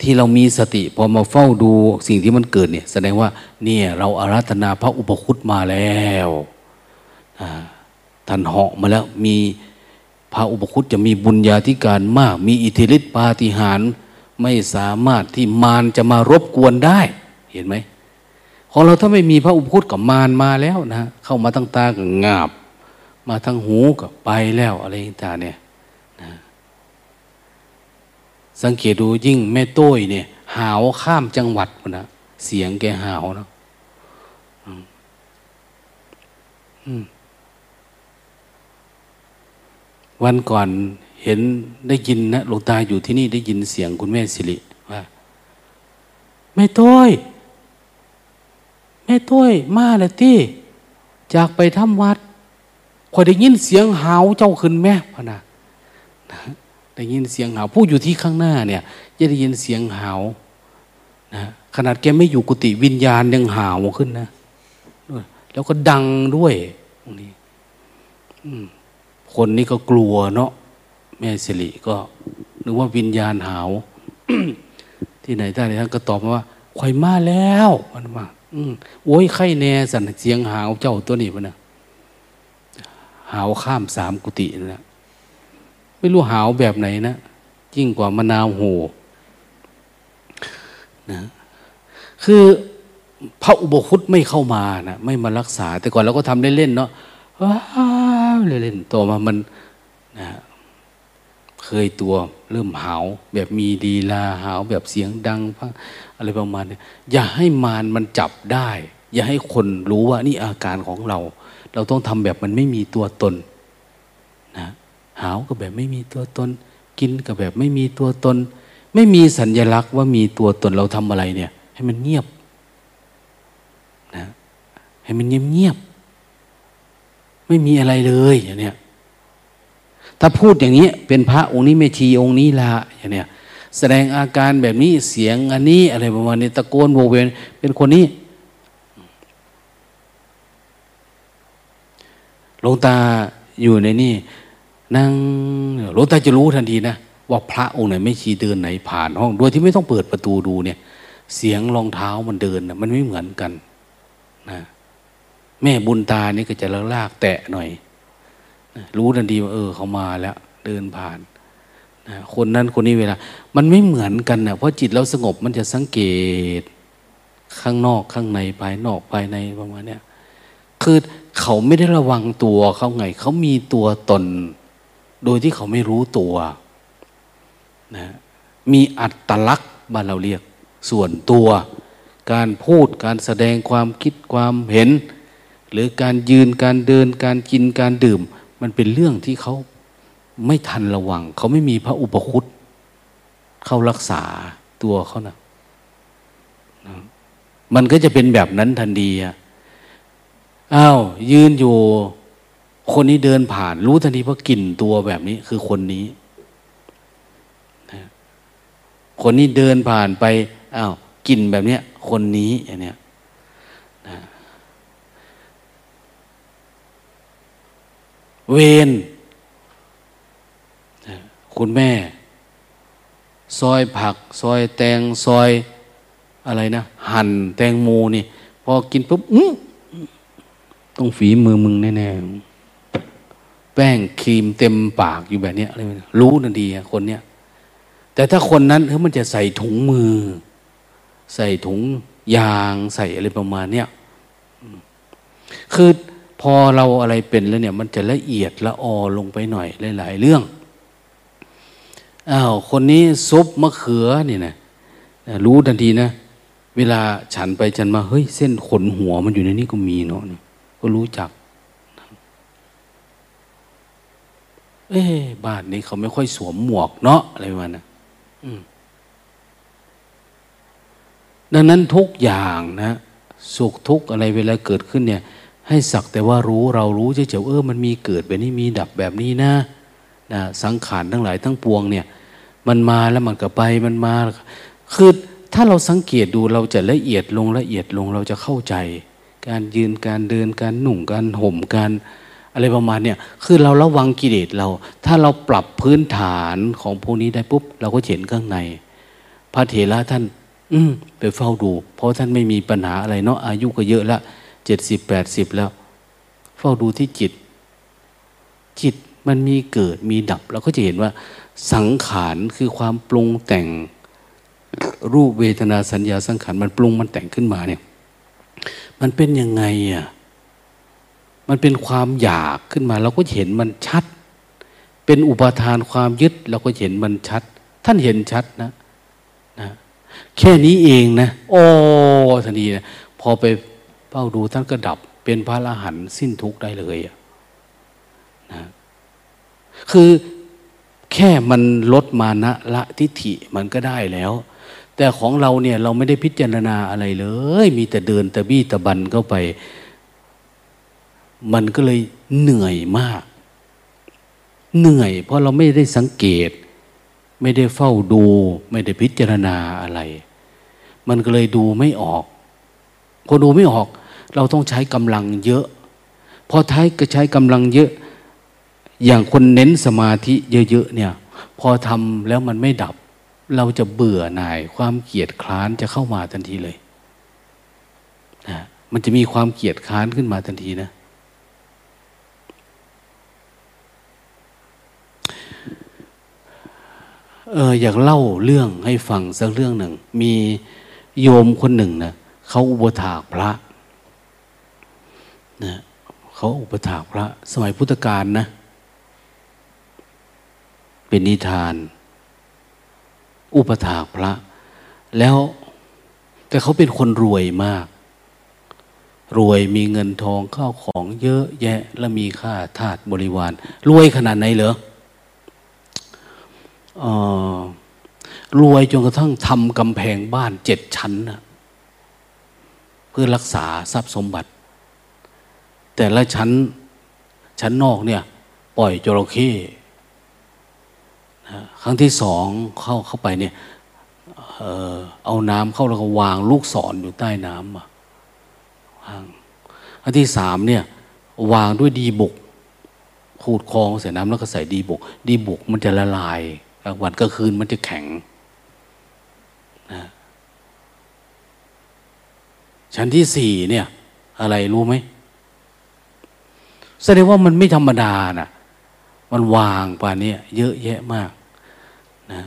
ที่เรามีสติพอมาเฝ้าดูสิ่งที่มันเกิดเนี่ย แสดงว่า เนี่ย เราอารัธนาพระอุปคุตมาแล้วท่านเหาะมาแล้วมีพระอุปคุตจะมีบุญญาธิการมาก มีอิทธิฤทธิปาฏิหาริย์ไม่สามารถที่มารจะมารบกวนได้ เห็นไหมของเราถ้าไม่มีพระอุปคุตกับมารมาแล้วนะเข้ามาตั้งตากับงาบ มาทั้งหูกับไปแล้วอะไรต่างเนี่ยนะ สังเกตดูยิ่งแม่ต้ยเนี่ย หาวข้ามจังหวัดนะเสียงแกหาวนะวันก่อนเห็นได้ยินนะหลวงตาอยู่ที่นี่ได้ยินเสียงคุณแม่สิริว่าแม่ต้ยแม่ต้ยมาเลยที่จากไปทำวัดคอยได้ยินเสียงหาวเจ้าขึ้นแม่พนะ ได้ยินเสียงหาวผู้อยู่ที่ข้างหน้าเนี่ยจะได้ยินเสียงหาวนะขนาดแกไม่อยู่กุฏิวิญญาณยังหาวขึ้นนะแล้วก็ดังด้วยตรงนี้คนนี้ก็กลัวเนาะแม่สิริก็นึกว่าวิญญาณหาว ที่ไหนได้ท่านก็ตอบมาว่าคอยมาแล้วมันว่าอืมโอ้ยไข่แน่สันเสียงหาวเจ้าตัวนี้มันนะหาวข้ามสามกุฏินะ ไม่รู้หาวแบบไหนนะยิ่งกว่ามะนาวโหนะคือพระอุบคุตไม่เข้ามานะไม่มารักษา แต่ก่อนเราก็ทำเล่นๆเนาะว้าวเล่นๆตัวมามันนะเคยตัวเริ่มหาวแบบมีดีลาหาวแบบเสียงดังอะไรประมาณนี้อย่าให้มารมันจับได้ อย่าให้คนรู้ว่านี่อาการของเรา เราต้องทำแบบมันไม่มีตัวตน หาวก็แบบไม่มีตัวตน กินก็แบบไม่มีตัวตน ไม่มีสัญญลักษณ์ว่ามีตัวตนเราทำอะไรเนี่ย ให้มันเงียบนะให้มันเงียบเงียบไม่มีอะไรเลยอย่างเนี้ยถ้าพูดอย่างนี้เป็นพระองค์นี้ไม่ชีองค์นี้ละอย่างเนี้ยแสดงอาการแบบนี้เสียงอันนี้อะไรประมาณนี้ตะโกนโวเวนเป็นคนนี้หลวงตาอยู่ในนี่ นั่งหลวงตาจะรู้ทันทีนะว่าพระองค์ไหนไม่ชีเดินไหนผ่านห้อง โดยที่ไม่ต้องเปิดประตูดูเนี่ย เสียงรองเท้ามันเดินนะมันไม่เหมือนกันนะแม่บุญตานี่ก็จะลากแตะหน่อยรู้ทันทีว่าเออเขามาแล้ว เดินผ่านนะคนนั้นคนนี้เวลา มันไม่เหมือนกันนะเพราะจิตเราสงบมันจะสังเกต ข้างนอกข้างในภายนอกภายในประมาณนี้คือเขาไม่ได้ระวังตัวเขาไง เขามีตัวตน โดยที่เขาไม่รู้ตัวนะมีอัตลักษณ์บ้านเราเรียก ส่วนตัว การพูดการแสดงความคิดความเห็น หรือการยืนการเดินการกินการดื่ม มันเป็นเรื่องที่เขาไม่ทันระวัง เขาไม่มีพระอุปคุตเข้ารักษาตัวเขานะมันก็จะเป็นแบบนั้นทันทีอะอ้าวยืนอยู่ คนนี้เดินผ่าน รู้ทันทีว่ากลิ่นตัวแบบนี้คือคนนี้ คนนี้เดินผ่านไปอ้าวกลิ่นแบบเนี้ย คนนี้อย่างเนี้ยเวนคุณแม่ ซอยผัก ซอยแตง ซอยอะไรนะ หั่นแตงโมนี่ พอกินปุ๊บต้องฝีมือมึงแน่ๆ แป้งครีมเต็มปากอยู่แบบนี้อะไรรู้ทันทีคนเนี้ยแต่ถ้าคนนั้นเฮ้มันจะใส่ถุงมือ ใส่ถุงยางใส่อะไรประมาณเนี้ยคือพอเราอะไรเป็นแล้วเนี่ย มันจะละเอียดละออลงไปหน่อยหลาย ๆ เรื่องอ้าวคนนี้ซุปมะเขือนี่นะรู้ทันทีนะ เวลาฉันไปฉันมาเฮ้ยเส้นขนหัวมันอยู่ในนี้ก็มีเนาะก็รู้จัก เอ้บ้านนี้เขาไม่ค่อยสวมหมวกเนาะอะไรประมาณนะดังนั้นทุกอย่างนะสุขทุกอะไรเวลาเกิดขึ้นเนี่ย ให้สักแต่ว่ารู้เรารู้เฉยๆเออมันมีเกิดแบบนี้มีดับแบบนี้นะนะสังขารทั้งหลายทั้งปวงเนี่ย มันมาแล้วมันก็ไปมันมา คือถ้าเราสังเกตดูเราจะละเอียดลงละเอียดลงเราจะเข้าใจ การยืนการเดินการหนุ่งการห่มการ อะไรประมาณเนี่ยคือเราระวังกิเลสเรา ถ้าเราปรับพื้นฐานของพวกนี้ได้ปุ๊บ เราก็เห็นข้างใน พระเถระท่าน อืมไปเฝ้าดู เพราะท่านไม่มีปัญหาอะไรเนาะอายุก็เยอะละเจ็ดสิบแปดสิบแล้ว เฝ้าดูที่จิต จิตมันมีเกิดมีดับ เราก็จะเห็นว่า สังขารคือความปรุงแต่งรูปเวทนาสัญญาสังขารมันปรุงมันแต่งขึ้นมาเนี่ย มันเป็นยังไงอะ มันเป็นความอยากขึ้นมา เราก็เห็นมันชัด เป็นอุปทานความยึดเราก็เห็นมันชัด ท่านเห็นชัดนะนะ แค่นี้เองนะ โอ้ทันทีนะพอไปเป้าดูท่านก็ดับ เป็นพระอรหันต์สิ้นทุกข์ได้เลยนะคือแค่มันลดมานะละทิฏฐิมันก็ได้แล้ว แต่ของเราเนี่ยเราไม่ได้พิจารณาอะไรเลย มีแต่เดินตะบี้ตะบันเข้าไป มันก็เลยเหนื่อยมาก เหนื่อย เพราะเราไม่ได้สังเกต ไม่ได้เฝ้าดู ไม่ได้พิจารณาอะไร มันก็เลยดูไม่ออกพอดูไม่ออก เราต้องใช้กำลังเยอะ พอท้ายก็ใช้กำลังเยอะ อย่างคนเน้นสมาธิเยอะๆเนี่ย พอทำแล้วมันไม่ดับ เราจะเบื่อหน่าย ความเกียดคร้านจะเข้ามาทันทีเลยนะมันจะมีความเกียดคร้านขึ้นมาทันทีนะ เอออยากเล่าเรื่องให้ฟังสักเรื่องหนึ่ง มีโยมคนหนึ่งนะเขาอุปถากพระนะเขาอุปถากพระ สมัยพุทธกาลนะ เป็นนิทาน อุปถากพระ แล้วแต่เขาเป็นคนรวยมาก รวยมีเงินทองข้าวของเยอะแยะ และมีค่าทาสบริวาร รวยขนาดไหนเหรออ รวยจนกระทั่งทำกำแพงบ้านเจ็ดชั้นนะเพื่อรักษาทรัพย์สมบัติ แต่ละชั้นชั้นนอกเนี่ย ปล่อยจระเข้ครั้งที่สองเข้าเข้าไปเนี่ยเอาน้ำเข้าแล้วก็วางลูกศรออยู่ใต้น้ำวางครั้งที่สามเนี่ยวางด้วยดีบุกขูดคลองใส่น้ำแล้วก็ใส่ดีบุก ดีบุกมันจะละลาย กลางวันก็คืนมันจะแข็งนะชั้นที่สี่เนี่ย อะไรรู้ไหมแสดงว่ามันไม่ธรรมดานะมันวางป่านนี้เยอะแยะมากนะ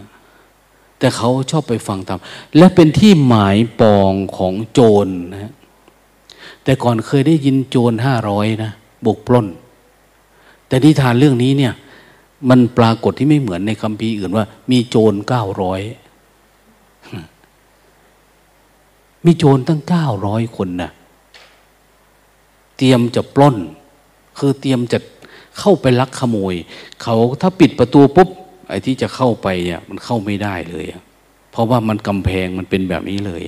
แต่เขาชอบไปฟังธรรมและเป็นที่หมายปองของโจรนะแต่ก่อนเคยได้ยินโจรห้าร้อยนะบุกปล้น แต่นิทานเรื่องนี้เนี่ย มันปรากฏที่ไม่เหมือนในคำพีอื่นว่า มีโจรเก้าร้อยมีโจรตั้งเก้าร้อยคนนะเตรียมจะปล้น คือเตรียมจะเข้าไปลักขโมย เขาถ้าปิดประตูปุ๊บไอ้ที่จะเข้าไปเนี่ย มันเข้าไม่ได้เลย เพราะว่ามันกำแพงมันเป็นแบบนี้เลย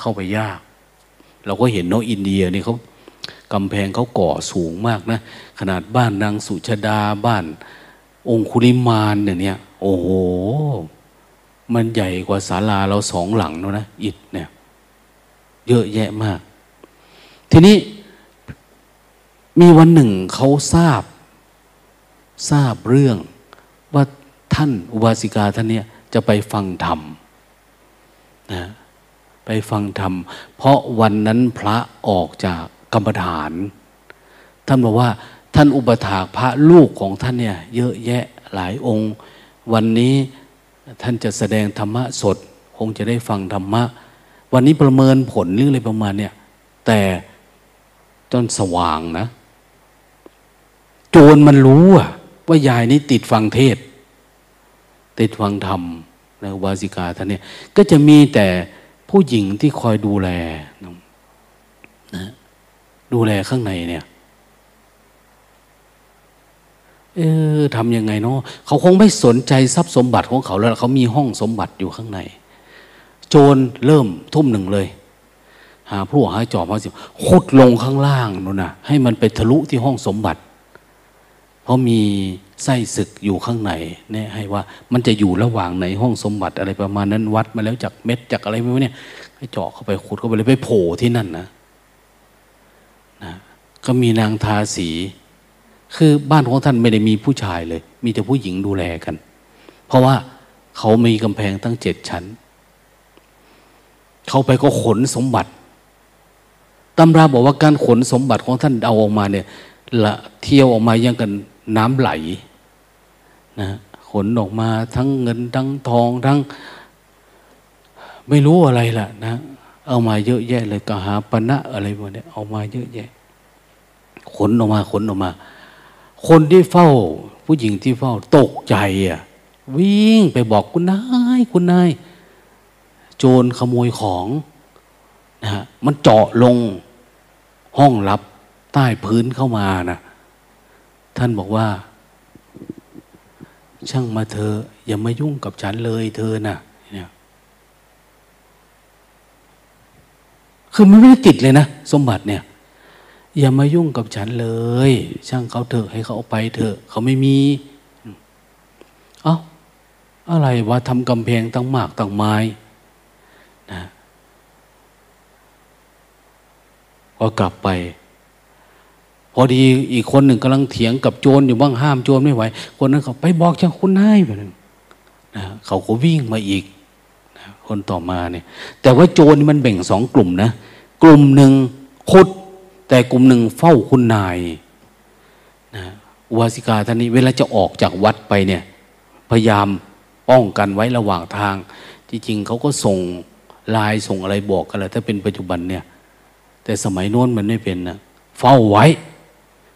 เข้าไปยาก เราก็เห็นเนาะอินเดียนี่เขากำแพงเขาก่อสูงมากนะ ขนาดบ้านนางสุชาดาบ้าน องคุลิมานเนี่ย โอ้โห มันใหญ่กว่าศาลาเราสองหลังเนาะนะอิฐเนี่ย เยอะแยะมาก ทีนี้มีวันหนึ่งเขาทราบ ทราบเรื่องว่าท่านอุบาสิกาท่านเนี้ยจะไปฟังธรรมนะไปฟังธรรม เพราะวันนั้นพระออกจากกรรมฐาน ท่านบอกว่า ท่านอุปถากพระลูกของท่านเนี่ย เยอะแยะหลายองค์ วันนี้ท่านจะแสดงธรรมะสด คงจะได้ฟังธรรมะ วันนี้ประเมินผลหรืออะไรประมาณเนี่ยแต่จนสว่างนะ โจรมันรู้ว่ายายนี้ติดฟังเทศ ติดฟังธรรมในวาสิกาท่านเนี่ยก็จะมีแต่ผู้หญิงที่คอยดูแลนะดูแลข้างในเนี่ย เออทำยังไงเนาะเขาคงไม่สนใจทรัพย์สมบัติของเขาแล้วเขามีห้องสมบัติอยู่ข้างใน โจรเริ่มทุ่มหนึ่งเลย หาพวกหาจอบมาสิขุดลงข้างล่างนู่นนะให้มันไปทะลุที่ห้องสมบัติ เพราะมีไส้ศึกอยู่ข้างในเนี่ยให้ว่ามันจะอยู่ระหว่างในห้องสมบัติอะไรประมาณนั้นวัดมาแล้วจากเม็ดจากอะไรไม่รู้เนี่ยให้เจาะเข้าไปขุดเข้าไปเลยไปโผล่ที่นั่นนะนะก็มีนางทาสี คือบ้านของท่านไม่ได้มีผู้ชายเลย มีแต่ผู้หญิงดูแลกัน เพราะว่าเขามีกำแพงตั้งเจ็ดชั้น เขาไปก็ขนสมบัติตำราบอกว่าการขนสมบัติของท่านเอาออกมาเนี่ยละเที่ยวออกมายังกันน้ำไหลนะขนออกมาทั้งเงินทั้งทองทั้ง ไม่รู้อะไรล่ะนะเอามาเยอะแยะเลยกหาปณะอะไรพวกนี้เอามาเยอะแยะ ขนออกมาขนออกมา คนที่เฝ้า ผู้หญิงที่เฝ้าตกใจอะ วิ่งไปบอกคุณนายคุณนาย โจรขโมยของนะฮะมันเจาะลงห้องลับใต้พื้นเข้ามานะท่านบอกว่า ช่างมาเธอ อย่ามายุ่งกับฉันเลยเธอนะ่ะเนี่ยคือมันไม่ได้ติดเลยนะ สมบัติเนี่ย อย่ามายุ่งกับฉันเลย ช่างเขาเถอะให้เขาเอาไปเถอะ เขาไม่มีเอา้าอะไรวะทำกำแพงตั้งมากตั้งไม้นะพอกลับไป พอดีอีกคนหนึ่งกำลังเถียงกับโจรอยู่บ้างห้ามโจรไม่ไหว คนนั้นเขาไปบอกเจ้าคุณนายไปนึงนะเขาก็วิ่งมาอีกนะคนต่อมาเนี่ย แต่ว่าโจรนี่มันแบ่งสองกลุ่มนะ กลุ่มหนึ่งคุด แต่กลุ่มหนึ่งเฝ้าคุณนายนะวาสิกาท่านนี้เวลาจะออกจากวัดไปเนี่ยพยายามป้องกันไว้ระหว่างทาง จริงๆเขาก็ส่งลายส่งอะไรบอกกันแหละถ้าเป็นปัจจุบันเนี่ย แต่สมัยโน้นมันไม่เป็นนะเฝ้าไว้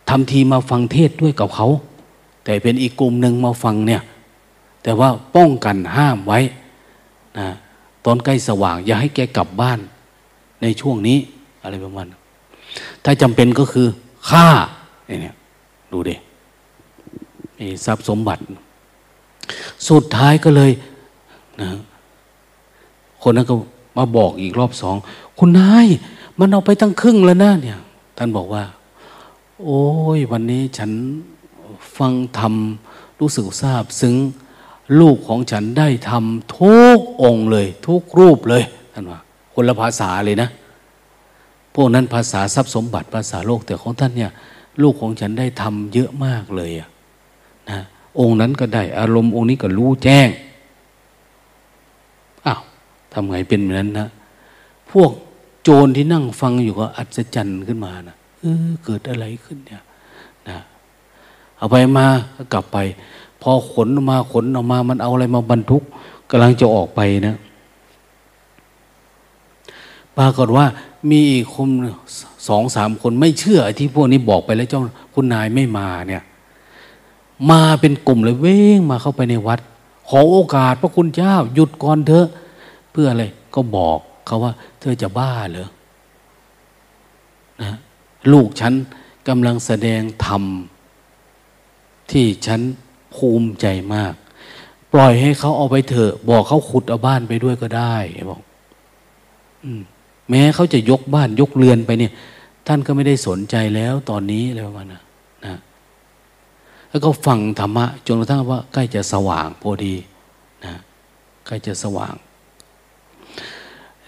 ทำทีมาฟังเทศด้วยกับเขา แต่เป็นอีกกลุ่มหนึ่งมาฟังเนี่ย แต่ว่าป้องกันห้ามไว้นะตอนใกล้สว่าง อย่าให้แกกลับบ้านในช่วงนี้อะไรประมาณนั้น ถ้าจำเป็นก็คือฆ่าเนี่ยดูดิทรัพย์สมบัติ สุดท้ายก็เลยนะคนนั้นก็มาบอกอีกรอบสอง คุณนาย มันเอาไปตั้งครึ่งแล้วนะเนี่ย ท่านบอกว่า โอ้ย วันนี้ฉันฟังธรรมรู้สึกทราบซึ้งลูกของฉันได้ทำทุกองเลย ทุกรูปเลยท่านว่าคนละภาษาเลยนะ พวกนั้นภาษาทรัพย์สมบัติภาษาโลกแต่ของท่านเนี่ย ลูกของฉันได้ทำเยอะมากเลยนะองค์นั้นก็ได้ อารมณ์องค์นี้ก็รู้แจ้งอ้าวทำไงเป็นแบบนั้นนะพวกโจรที่นั่งฟังอยู่ก็อัศจรรย์ขึ้นมานะเออเกิดอะไรขึ้นเนี่ยนะเอาไปมาก็กลับไป พอขนออกมาขนออกมามันเอาอะไรมาบรรทุกกำลังจะออกไปนะปรากฏว่า มีอีกคนสองสามคนไม่เชื่อที่พวกนี้บอกไปแล้วเจ้าคุณนายไม่มาเนี่ย มาเป็นกลุ่มเลยเว้งมาเข้าไปในวัด ขอโอกาสพระคุณเจ้า หยุดก่อนเถอะ เพื่ออะไรก็บอกเขาว่า เธอจะบ้าเหรอนะลูกฉันกำลังแสดงธรรมที่ฉันภูมิใจมาก ปล่อยให้เขาเอาไปเถอะ บอกเขาขุดเอาบ้านไปด้วยก็ได้บอก อืม แม้เขาจะยกบ้านยกเรือนไปเนี่ย ท่านก็ไม่ได้สนใจแล้วตอนนี้อะไรประมาณนะนะแล้วก็ฟังธรรมะจนกระทั่งว่าใกล้จะสว่างพอดีนะใกล้จะสว่าง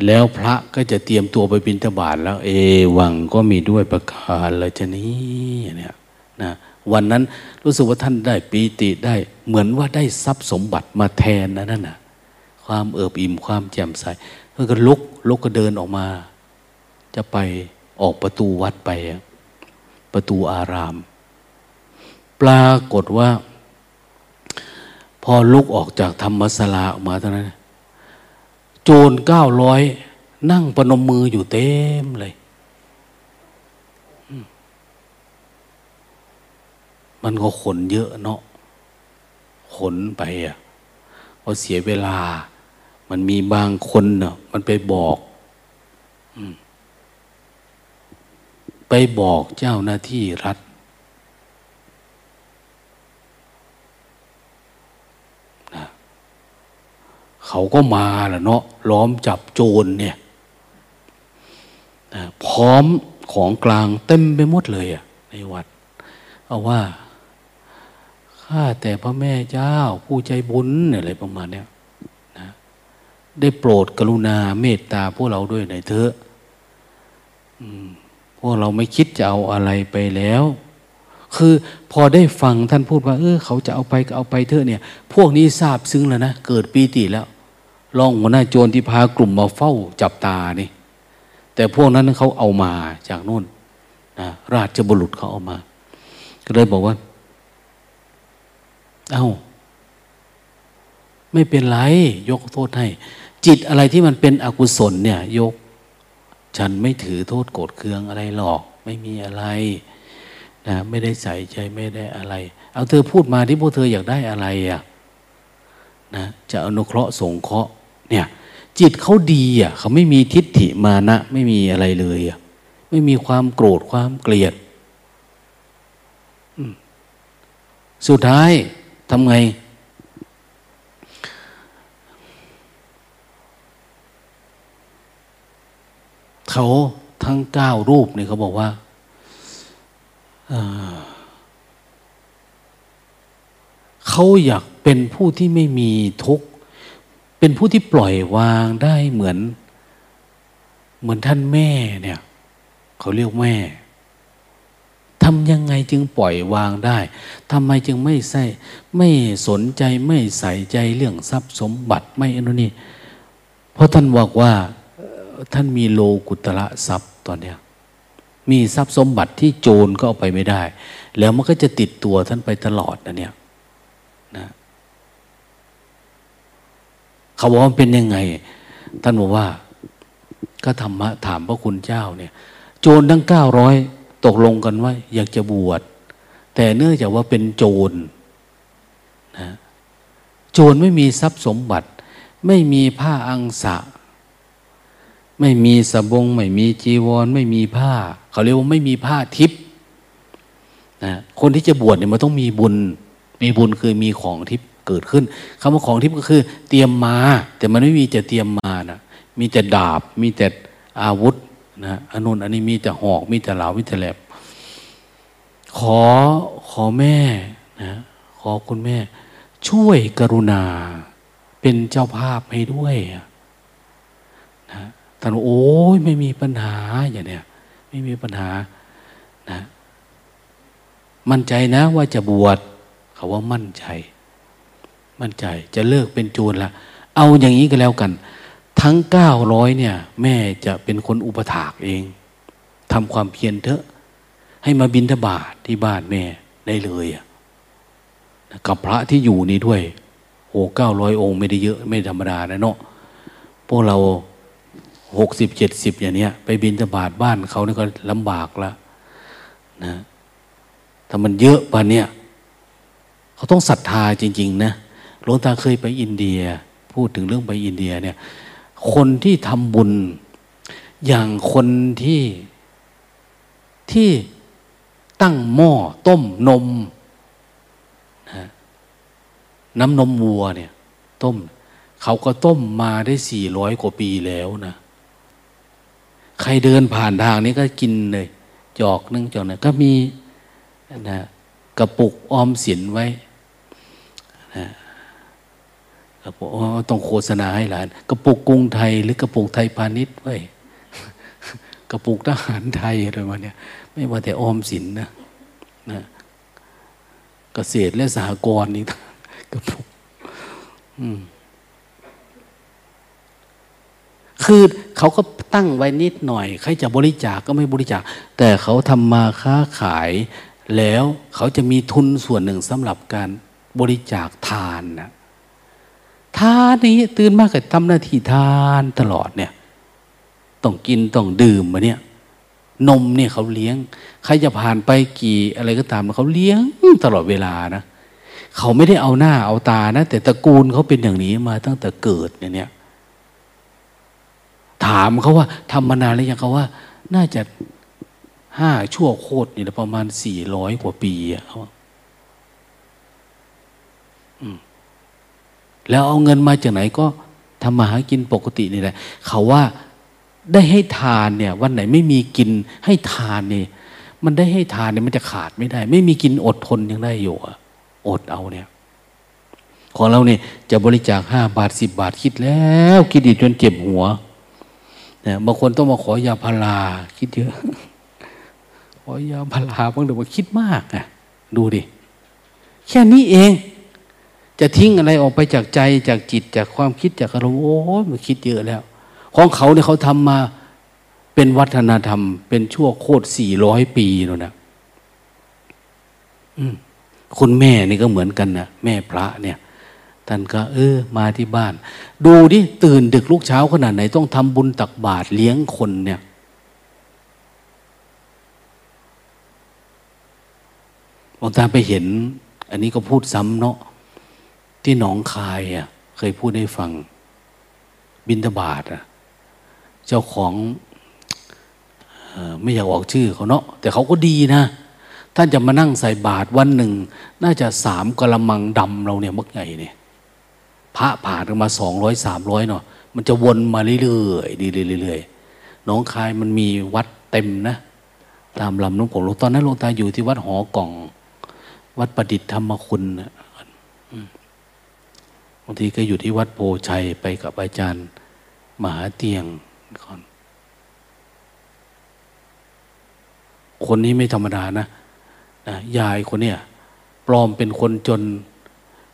แล้วพระก็จะเตรียมตัวไปบิณฑบาตแล้ว เอวังก็มีด้วยประการละจะนี้เนี่ยนะวันนั้นรู้สึกว่าท่านได้ปีติได้ เหมือนว่าได้ทรัพย์สมบัติมาแทนนะนั่นนะความเอิบอิ่มความแจ่มใส แล้วก็ลุกลุกก็เดินออกมา จะไปออกประตูวัดไป ประตูอาราม ปรากฏว่า พอลุกออกจากธรรมศาลาออกมาเท่านั้น โจรเก้าร้อยนั่งปนมมืออยู่เต็มเลย มันก็ขนเยอะเนาะขนไปอะพอเสียเวลา มันมีบางคนเนาะมันไปบอกไปบอกเจ้าหน้าที่รัฐนะเขาก็มาแล้วเนาะล้อมจับโจรเนี่ยนะพร้อมของกลางเต็มไปหมดเลยอะในวัด เอาว่าข้าแต่พระแม่เจ้าผู้ใจบุญอะไรประมาณเนี้ย ได้โปรดกรุณาเมตตาพวกเราด้วยหน่อยเถอะพวกเราไม่คิดจะเอาอะไรไปแล้ว คือพอได้ฟังท่านพูดว่า เออ เขาจะเอาไปก็เอาไปเถอะเนี่ย พวกนี้ทราบซึ้งแล้วนะ เกิดปีติแล้วลองหัวหน้าโจรที่พากลุ่มมาเฝ้าจับตานี่ แต่พวกนั้นเขาเอามาจากนู่นนะราชบุรุษเขาเอามา ก็เลยบอกว่า เอา้า ไม่เป็นไร ยกโทษให้ จิตอะไรที่มันเป็นอกุศลเนี่ยยก ฉันไม่ถือโทษโกรธเคืองอะไรหรอก ไม่มีอะไรนะไม่ได้ใส่ใจไม่ได้อะไร เอาเธอพูดมาที่พวกเธออยากได้อะไรอะนะจะอนุเคราะห์สงเคราะห์เนี่ย จิตเขาดีอะเขาไม่มีทิฏฐิมานะไม่มีอะไรเลยอะไม่มีความโกรธความเกลียดสุดท้ายทำไง เขาทั้งเก้ารูปเนี่ยเขาบอกว่าเขาอยากเป็นผู้ที่ไม่มีทุกข์ เป็นผู้ที่ปล่อยวางได้เหมือน เหมือนท่านแม่เนี่ยเขาเรียกแม่ทำยังไงจึงปล่อยวางได้ทำไมจึงไม่ใส่ไม่สนใจไม่ใส่ใจเรื่องทรัพย์สมบัติไม่อนุนี่เพราะท่านบอกว่า ท่านมีโลกุตระทรัพย์ตอนเนี้ยมีทรัพย์สมบัติที่โจรก็เอาไปไม่ได้ แล้วมันก็จะติดตัวท่านไปตลอดนะเนี่ยนะเขาบอกว่าเป็นยังไง ท่านบอกว่า ก็ธรรมะถามพระคุณเจ้าเนี่ย โจรทั้งเก้าร้อยตกลงกันว่า อยากจะบวช แต่เนื่องจากว่าเป็นโจรนะโจรไม่มีทรัพย์สมบัติ ไม่มีผ้าอังสะ ไม่มีสบง ไม่มีจีวร ไม่มีผ้า เขาเรียกว่าไม่มีผ้าทิพย์นะคนที่จะบวชเนี่ยมันต้องมีบุญ มีบุญคือมีของทิพย์เกิดขึ้นคำว่าของทิพย์ก็คือ เตรียมมา แต่มันไม่มีจะเตรียมมานะมีแต่ดาบ มีแต่อาวุธนะอนุนอันนี้มีแต่หอก มีแต่เหลามีแต่แหลบขอขอแม่นะขอคุณแม่ ช่วยกรุณา เป็นเจ้าภาพให้ด้วยนะ ท่านโอ้ยไม่มีปัญหาอย่างเนี้ยไม่มีปัญหานะ มั่นใจนะว่าจะบวชเขาว่ามั่นใจ มั่นใจจะเลิกเป็นโจรละเอาอย่างนี้ก็แล้วกัน ทั้งเก้าร้อยเนี่ย แม่จะเป็นคนอุปถากเองทำความเพียรเถอะ ให้มาบินทบาทที่บ้านแม่ได้เลยอะกับพระที่อยู่นี่ด้วยโอ้เก้าร้อยองค์ไม่ได้เยอะ ไม่ธรรมดานะเนาะพวกเรา หกสิบเจ็ดสิบอย่างเนี้ย ไปบินตบาทบ้านเขานี่ก็ลำบากล้วนะถ้ามันเยอะปานเนี้ยเขาต้องศรัทธาจริง ๆ นะหลวงตาเคยไปอินเดีย พูดถึงเรื่องไปอินเดียเนี่ย คนที่ทำบุญ อย่างคนที่ที่ตั้งหม้อต้มนมนะน้ำนมวัวเนี่ย ต้ม เขาก็ต้มมาได้สี่ร้อยกว่าปีแล้วนะ ใครเดินผ่านทางนี้ก็กินเลย จอกนึงจอกนึงก็มีนะกระปุกออมสินไว้นะกระปุกต้องโฆษณาให้หลานกระปุกกรุงไทย หรือกระปุกไทยพาณิชย์ไว้กระปุกทหารไทยอะไรมาเนี่ยไม่ว่าแต่ออมสินนะนะเกษตรและสหกรณ์นี่กระปุก คือเขาก็ตั้งไว้นิดหน่อย ใครจะบริจาคกก็ไม่บริจาค แต่เขาทำมาค้าขาย แล้วเขาจะมีทุนส่วนหนึ่งสำหรับการบริจาคทานนะทานนี้ตื่นมากกับทำหน้าที่ทานตลอดเนี่ย ต้องกินต้องดื่มมาเนี่ย นมเนี่ยเขาเลี้ยง ใครจะผ่านไปกี่อะไรก็ตามเขาเลี้ยงตลอดเวลานะเขาไม่ได้เอาหน้าเอาตานะ แต่ตระกูลเขาเป็นอย่างนี้มาตั้งแต่เกิดเนี่ย ถามเขาว่าทำมานานแล้วยังเขาว่า น่าจะห้าชั่วโคตรนี่แหละประมาณสี่ร้อยกว่าปีอะเขาแล้วเอาเงินมาจากไหนก็ทำมาหากินปกตินี่แหละ เขาว่าได้ให้ทานเนี่ย วันไหนไม่มีกินให้ทานเนี่ย มันได้ให้ทานเนี่ยมันจะขาดไม่ได้ ไม่มีกินอดทนยังได้อยู่อดเอาเนี่ย ของเราเนี่ยจะบริจาคห้าบาทสิบบาทคิดแล้ว คิดดีจนเจ็บหัว นี่ยบางคนต้องมาขอยาพาราคิดเยอะ ขอยาพาราบางเดี๋ยวมาคิดมากอะดูดิ แค่นี้เอง จะทิ้งอะไรออกไปจากใจจากจิตจากความคิดจากอารมณ์โอ้ยมันคิดเยอะแล้ว ของเขาเนี่ยเขาทำมาเป็นวัฒนธรรม เป็นชั่วโคตรสี่ร้อยปีแล้วนะคุณแม่นี่ก็เหมือนกันนะแม่พระเนี่ย ท่านก็เออมาที่บ้าน ดูดิตื่นดึกลูกเช้าขนาดไหนต้องทำบุญตักบาตรเลี้ยงคนเนี่ยบางตาไปเห็น อันนี้ก็พูดซ้ำเนาะที่หนองคายอะ เคยพูดให้ฟัง บินทบาทอะ เจ้าของไม่อยากออกชื่อเขาเนาะแต่เขาก็ดีนะท่านจะมานั่งใส่บาตรวันหนึ่ง น่าจะสามกะละมังดำเราเนี่ยมักใหญ่เนี่ย พระผ่านมาสองร้อยสามร้อยเนาะมันจะวนมาเรื่อยๆดีเรื่อยๆน้องคายมันมีวัดเต็มนะ ตามลำน้องผมตอนนั้นหลวงตาอยู่ที่วัดหอกล่อง วัดประดิษฐ์ธรรมคุณนะบางทีก็อยู่ที่วัดโพชัยไปกับอาจารย์มหาเตียงก่อนคนนี้ไม่ธรรมดานะนะยายคนเนี้ยปลอมเป็นคนจน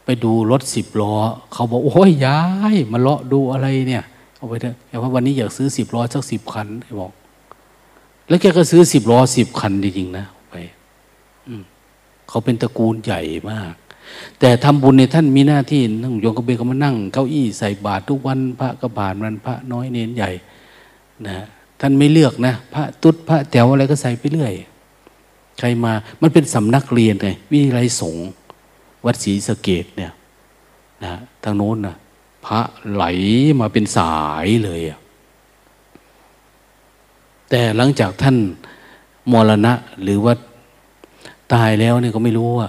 ไปดูรถสิบล้อ เขาบอกโอ้ยยายมาเลาะดูอะไรเนี่ยเอาไปเถอะแต่ว่าวันนี้อยากซื้อสิบล้อสักสิบคันเขาบอก แล้วแกก็ซื้อสิบล้อสิบคันจริงๆนะไปเขาเป็นตระกูลใหญ่มาก แต่ทำบุญในท่านมีหน้าที่นั่งโยงกระเบนก็มานั่งเก้าอี้ใส่บาตรทุกวันพระกระบาดมันพระน้อยเน้นใหญ่นะท่านไม่เลือกนะ พระตุ๊ดพระแถวอะไรก็ใส่ไปเรื่อย ใครมามันเป็นสำนักเรียนไงวิทยาลัยสงฆ์ วัดศรีสะเกดเนี่ยนะทางโน้นนะพระไหลมาเป็นสายเลยแต่หลังจากท่านมรณะหรือว่าตายแล้วเนี่ยก็ไม่รู้ว่า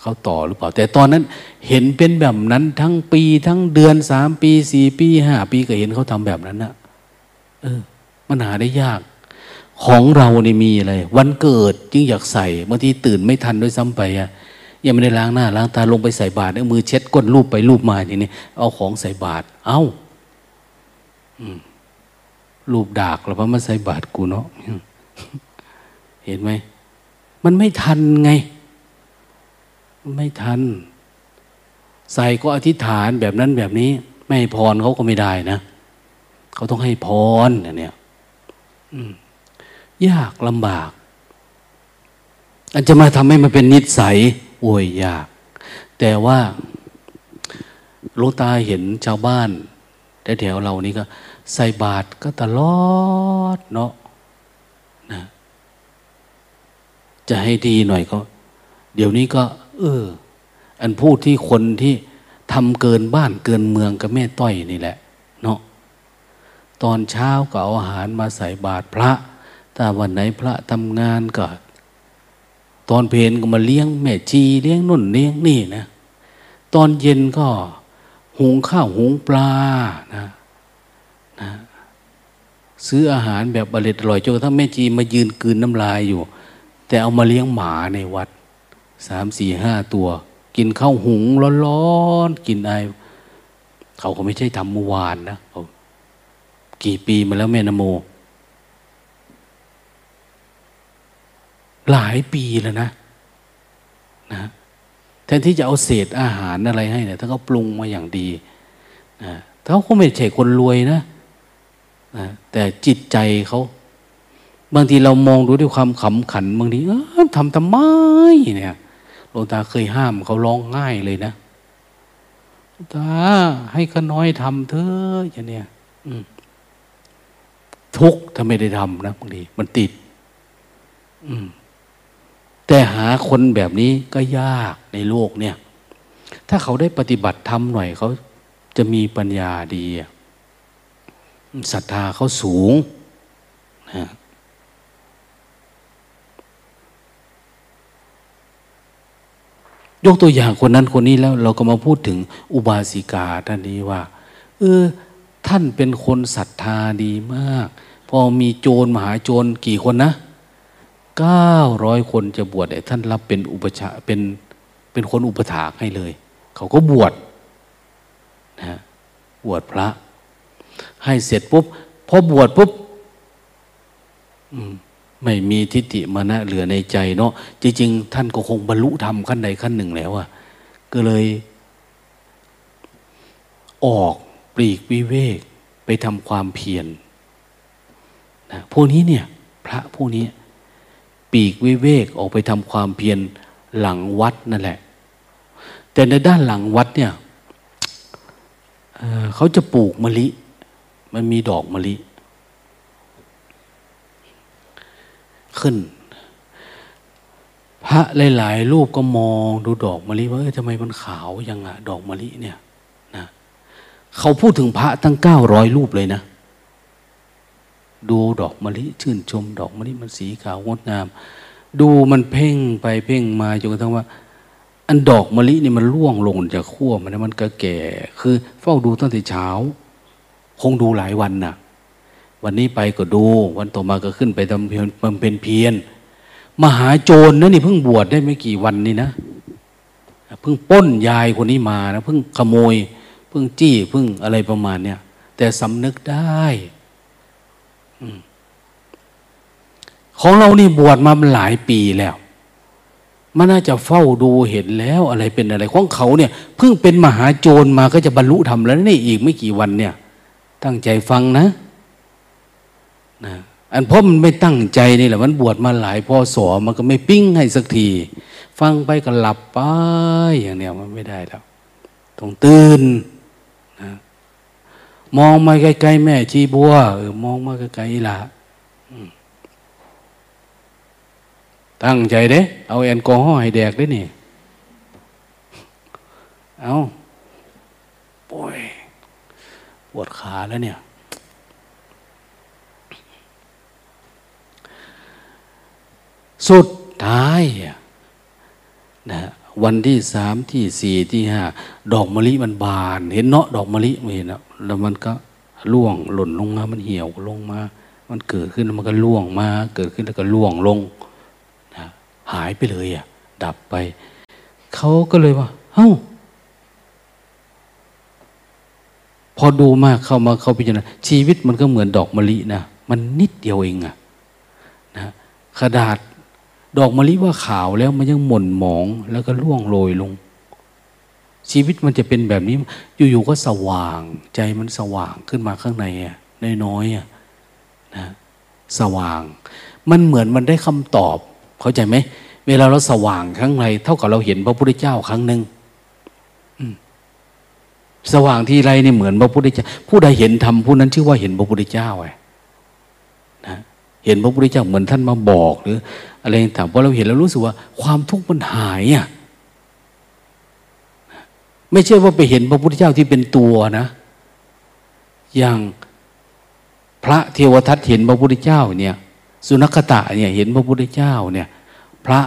เขาต่อหรือเปล่า แต่ตอนนั้นเห็นเป็นแบบนั้นทั้งปีทั้งเดือนสามปีสี่ปีห้าปีก็เห็นเขาทำแบบนั้นนะเออมันหาได้ยาก ของเราเนี่มีอะไร วันเกิดจึงอยากใส่บางทีตื่นไม่ทันด้วยซ้ำไปอะ ยังไม่ได้ล้างหน้าล้างตาลงไปใส่บาตรเอามือเช็ดก้นรูปไปรูปมาอย่างนี้เอาของใส่บาตรเอา้ารูปดากแล้วพระมาใส่บาตรกูเนาะเห็นไหมมันไม่ทันไง ไม่ทัน ใส่ก็อธิษฐานแบบนั้นแบบนี้ ไม่ให้พรเขาก็ไม่ได้นะเขาต้องให้พรเนี่ยยากลำบากอันจะมาทำให้มันเป็นนิสัย โวยยาก แต่ว่าลูกตาเห็นชาวบ้านแถวเรานี้ก็ ใส่บาตรก็ตลอดเนาะนะจะให้ดีหน่อยก็ เดี๋ยวนี้ก็ เออ อันพูดที่คนที่ทำเกินบ้านเกินเมืองกับแม่ต้อยนี่แหละ เนาะตอนเช้าก็เอาอาหารมาใส่บาตรพระถ้าวันไหนพระทำงานก็ ตอนเพลนก็มาเลี้ยงแม่จีเลี้ยงนุ่นเลี้ยงนี่นะ ตอนเย็นก็หุงข้าวหุงปลานะนะซื้ออาหารแบบอร่อยอร่อยจนกระทั่งแม่จีมายืนกืนน้ำลายอยู่ แต่เอามาเลี้ยงหมาในวัดสามสี่ห้าตัว กินข้าวหุงร้อนๆกินไอเขาก็ไม่ใช่ทำเมื่อวานนะเขากี่ปีมาแล้วแม่นโม หลายปีแล้วนะนะแทนที่จะเอาเศษอาหารอะไรให้เนี่ยถ้าเขาปรุงมาอย่างดีนะเขาก็ไม่ใช่คนรวยนะนะแต่จิตใจเขาบางทีเรามองดูด้วยความขำขันบางทีทำทำไมเนี่ยหลวงตาเคยห้ามเขาร้องง่ายเลยนะตาให้ก็น้อยทำเถอะอย่างเนี้ยทุกถ้าไม่ได้ทำนะบางทีมันติด อืม แต่หาคนแบบนี้ก็ยากในโลกเนี่ย ถ้าเขาได้ปฏิบัติทำหน่อยเขาจะมีปัญญาดีศรัทธาเขาสูงนะยกตัวอย่างคนนั้นคนนี้แล้วเราก็มาพูดถึงอุบาสิกาท่านนี้ว่า เออ ท่านเป็นคนศรัทธาดีมาก พอมีโจรมหาโจรกี่คนนะ เก้าร้อยคนจะบวชท่านรับเป็นอุปชาเป็นเป็นคนอุปถากให้เลย เขาก็บวชนะบวชพระ ให้เสร็จปุ๊บพอบวชปุ๊บไม่มีทิฏฐิมานะเหลือในใจเนาะจริงๆ ท่านก็คงบรรลุธรรมขั้นใดขั้นหนึ่งแล้วอะก็เลย ออกปลีกวิเวก ไปทำความเพียรนะพวกนี้เนี่ย พระพวกนี้ ปีกวิเวกออกไปทำความเพียรหลังวัดนั่นแหละ แต่ในด้านหลังวัดเนี่ยเเขาจะปลูกมะลิ มันมีดอกมะลิ ขึ้น พระหลาย ๆ รูปก็มองดูดอกมะลิว่าทำไมมันขาวยังอะดอกมะลิเนี่ยนะเขาพูดถึงพระตั้งเก้าร้อยรูปเลยนะ ดูดอกมะลิชื่นชม ดอกมะลิมันสีขาวงดงาม ดูมันเพ่งไปเพ่งมาจนกระทั่งว่า อันดอกมะลินี่มันร่วงลงจากขั้วมันมันก็แก่ คือ เฝ้าดูตั้งแต่เช้า คงดูหลายวันน่ะ วันนี้ไปก็ดู วันต่อมาก็ขึ้นไปทำเพียนมันเป็นเพียนมหาโจรนะนี่เพิ่งบวชได้ไม่กี่วันนี่นะเพิ่งป้นยายคนนี้มานะเพิ่งขโมย เพิ่งจี้เพิ่งอะไรประมาณเนี้ยแต่สำนึกได้ ของเรานี่บวชมาหลายปีแล้ว มันน่าจะเฝ้าดูเห็นแล้วอะไรเป็นอะไร ของเขาเนี่ยเพิ่งเป็นมหาโจรมาก็จะบรรลุธรรมแล้วนี่อีกไม่กี่วันเนี่ย ตั้งใจฟังนะนะอันเพราะมันไม่ตั้งใจนี่แหละมันบวชมาหลายพ่อสอมันก็ไม่ปิ้งให้สักที ฟังไปก็หลับไปอย่างเนี้ยมันไม่ได้แล้วต้องตื่นนะ มองมาไกลๆแม่ชีบัวเออมองมาไกลๆละตั้งใจเด้ เอาแอลกอฮอล์ให้แดกได้นี่ เอาป่วยปวดขาแล้วเนี่ย สุดท้ายนะวันที่สามที่สี่ที่ห้าดอกมะลิมันบาน เห็นเนาะดอกมะลิไม่เห็น แล้วมันก็ล่วงหล่นลงมา มันเหี่ยวลงมา มันเกิดขึ้นมันก็ล่วงมา เกิดขึ้นแล้วก็ล่วงลงนะหายไปเลยอะ ดับไป เขาก็เลยว่าเฮ้าพอดูมากเข้ามาเขาพิจารณาชีวิตมันก็เหมือนดอกมะลินะมันนิดเดียวเองอะนะกระดาษดอกมะลิว่าขาวแล้วมันยังหม่นหมองแล้วก็ร่วงโรยลง ชีวิตมันจะเป็นแบบนี้ อยู่ๆก็สว่าง ใจมันสว่างขึ้นมาข้างในอะน้อยๆอะนะสว่าง มันเหมือนมันได้คำตอบ เข้าใจไหมเวลาเราสว่างข้างใน เท่ากับเราเห็นพระพุทธเจ้าครั้งหนึ่งสว่างที่ไรนี่เหมือนพระพุทธเจ้า ผู้ใดเห็นธรรมผู้นั้นชื่อว่าเห็นพระพุทธเจ้าไงนะเห็นพระพุทธเจ้าเหมือนท่านมาบอก หรือ อะไรต่างพอเราเห็นแล้วรู้สึกว่า ความทุกข์มันหายอะ ไม่ใช่ว่าไปเห็นพระพุทธเจ้าที่เป็นตัวนะ อย่างพระเทวทัตเห็นพระพุทธเจ้าเนี่ย สุนัขตะเนี่ยเห็นพระพุทธเจ้าเนี่ย พระ